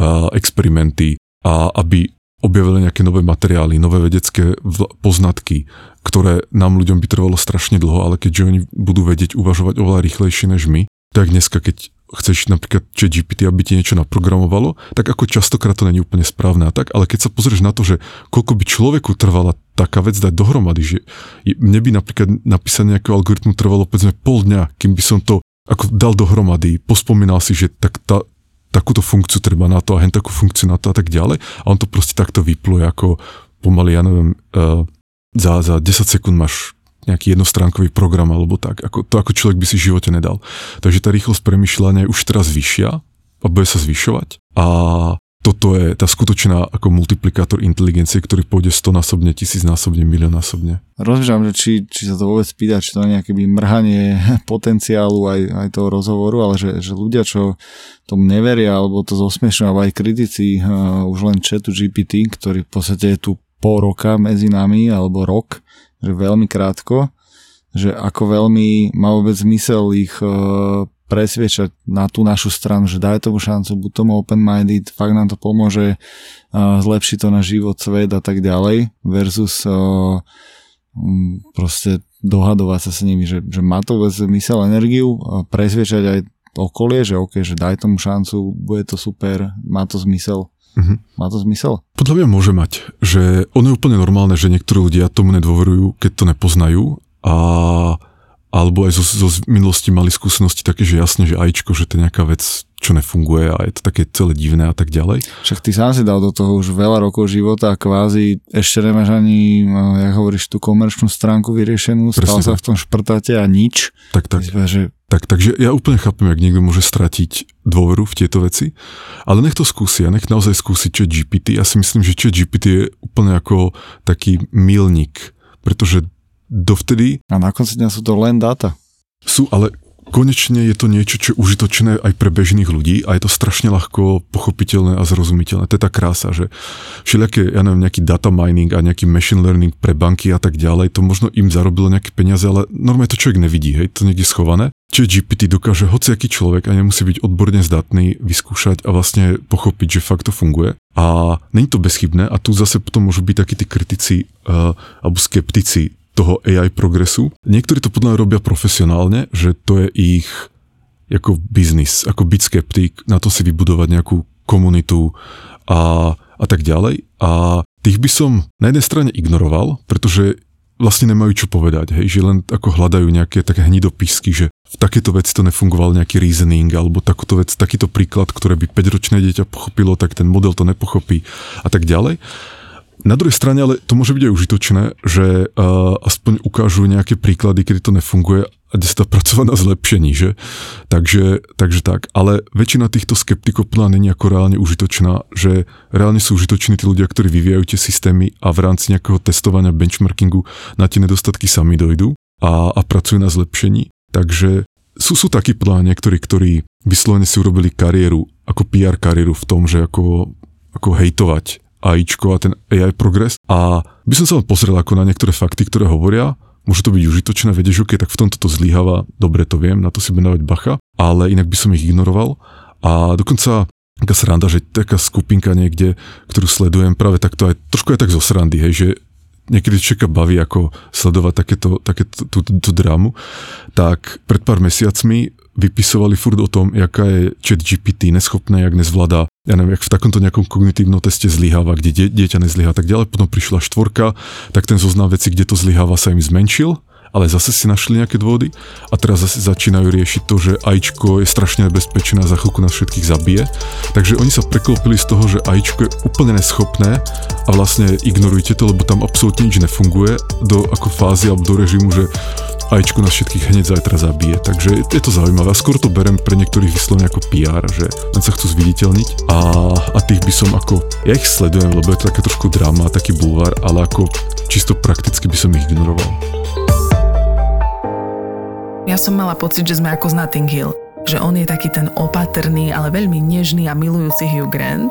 a experimenty a aby objavili nejaké nové materiály, nové vedecké poznatky, ktoré nám ľuďom by trvalo strašne dlho, ale keďže oni budú vedieť uvažovať oveľa rýchlejšie než my, tak dneska, keď chceš napríklad GPT, aby ti niečo naprogramovalo, tak ako častokrát to není úplne správne a tak, ale keď sa pozrieš na to, že koľko by človeku trvala taká vec dať dohromady, že mne by napríklad napísanie nejakého algoritmu trvalo povedzme pol dňa, kým by som to ako dal dohromady, pospomínal si, že tak tá, takúto funkciu treba na to a hen takú funkciu na to a tak ďalej a on to proste takto vypluje ako pomaly, ja neviem, uh, za, za 10 sekúnd máš nejaký jednostránkový program alebo tak. Ako, to ako človek by si v živote nedal. Takže tá rýchlosť premyšľania je už teraz vyššia a bude sa zvyšovať. A toto je tá skutočná ako multiplikátor inteligencie, ktorý pôjde 100 násobne, tisícnásobne, miliónásobne. Rozmýšľam, že či, či sa to vôbec pýta, či to je nejaké mrhanie potenciálu aj, aj toho rozhovoru, ale že, že ľudia, čo tomu neveria, alebo to zosmiešňujú, alebo aj kritici uh, už len chatu GPT, ktorý v podstate je tu pol roka medzi nami, alebo rok, že veľmi krátko, že ako veľmi má vôbec zmysel ich uh, presviečať na tú našu stranu, že daj tomu šancu, buď tomu open-minded, fakt nám to pomôže, uh, zlepší to na život, svet a tak ďalej, versus uh, proste dohadovať sa s nimi, že, že má to vôbec zmysel, energiu, uh, presviečať aj okolie, že OK, že daj tomu šancu, bude to super, má to zmysel. Mm-hmm. Má to zmysel? Podľa mňa môže mať, že ono je úplne normálne, že niektorí ľudia tomu nedôverujú, keď to nepoznajú a alebo aj zo, zo minulosti mali skúsenosti také, že jasne, že ajčko, že to je nejaká vec, čo nefunguje a je to také celé divné a tak ďalej. Však ty sám si dal do toho už veľa rokov života a kvázi ešte nemáš ani, eh, jak hovoríš, tú komerčnú stránku vyriešenú, stal sa v tom šprtáte a nič. Tak, tak. Myslím, že... tak. Takže ja úplne chápem, jak niekto môže stratiť dôveru v tieto veci, ale nech to skúsi a nech naozaj skúsi čo GPT. Ja si myslím, že čo GPT je úplne ako taký milník, pretože dovtedy... A na konci dňa sú to len dáta. Sú, ale konečne je to niečo, čo je užitočné aj pre bežných ľudí a je to strašne ľahko pochopiteľné a zrozumiteľné. To je tá krása, že všelijaké, ja neviem, nejaký data mining a nejaký machine learning pre banky a tak ďalej, to možno im zarobilo nejaké peniaze, ale normálne to človek nevidí, hej, to niekde schované. Čiže GPT dokáže hociaký človek a nemusí byť odborne zdatný vyskúšať a vlastne pochopiť, že fakt to funguje. A není to bezchybné a tu zase potom môžu byť takí tí kritici uh, alebo skeptici toho AI progresu. Niektorí to podľa mňa robia profesionálne, že to je ich ako biznis, ako byť skeptik, na to si vybudovať nejakú komunitu a, a tak ďalej. A tých by som na jednej strane ignoroval, pretože vlastne nemajú čo povedať, hej, že len ako hľadajú nejaké také hnidopisky, že v takéto veci to nefungoval nejaký reasoning, alebo takúto vec, takýto príklad, ktoré by 5-ročné dieťa pochopilo, tak ten model to nepochopí a tak ďalej. Na druhej strane, ale to môže byť aj užitočné, že uh, aspoň ukážu nejaké príklady, kedy to nefunguje a kde sa dá pracovať na zlepšení, že? Takže, takže tak. Ale väčšina týchto skeptikov podľa není ako reálne užitočná, že reálne sú užitoční tí ľudia, ktorí vyvíjajú tie systémy a v rámci nejakého testovania benchmarkingu na tie nedostatky sami dojdú a, a pracujú na zlepšení. Takže sú, sú takí podľa niektorí, ktorí vyslovene si urobili kariéru, ako PR kariéru v tom, že ako, ako hejtovať AIčko a ten AI progres. A by som sa len pozrel ako na niektoré fakty, ktoré hovoria, môže to byť užitočné, vedieš, ok, tak v tomto to zlyháva, dobre to viem, na to si budem dávať bacha, ale inak by som ich ignoroval. A dokonca taká sranda, že taká skupinka niekde, ktorú sledujem, práve takto aj, trošku aj tak zo srandy, hej, že niekedy človeka baví ako sledovať takéto, takéto tú, tú, tú drámu, tak pred pár mesiacmi vypisovali furt o tom, jaká je chat GPT neschopné, jak nezvláda, ja neviem, jak v takomto nejakom kognitívnom teste zlyháva, kde die, dieťa nezlyhá tak ďalej, potom prišla štvorka, tak ten zoznam veci, kde to zlyháva sa im zmenšil ale zase si našli nejaké dôvody a teraz zase začínajú riešiť to, že AIčko je strašne nebezpečné a za chvíľku nás všetkých zabije. Takže oni sa preklopili z toho, že AIčko je úplne neschopné a vlastne ignorujte to, lebo tam absolútne nič nefunguje do ako fázy alebo do režimu, že AIčko nás všetkých hneď zajtra zabije. Takže je to zaujímavé a skôr to berem pre niektorých vyslovene ako PR, že len sa chcú zviditeľniť a, a tých by som ako, ja ich sledujem, lebo je to také trošku drama, taký bulvár, ale ako čisto prakticky by som ich ignoroval. Ja som mala pocit, že sme ako z Notting Hill. Že on je taký ten opatrný, ale veľmi nežný a milujúci Hugh Grant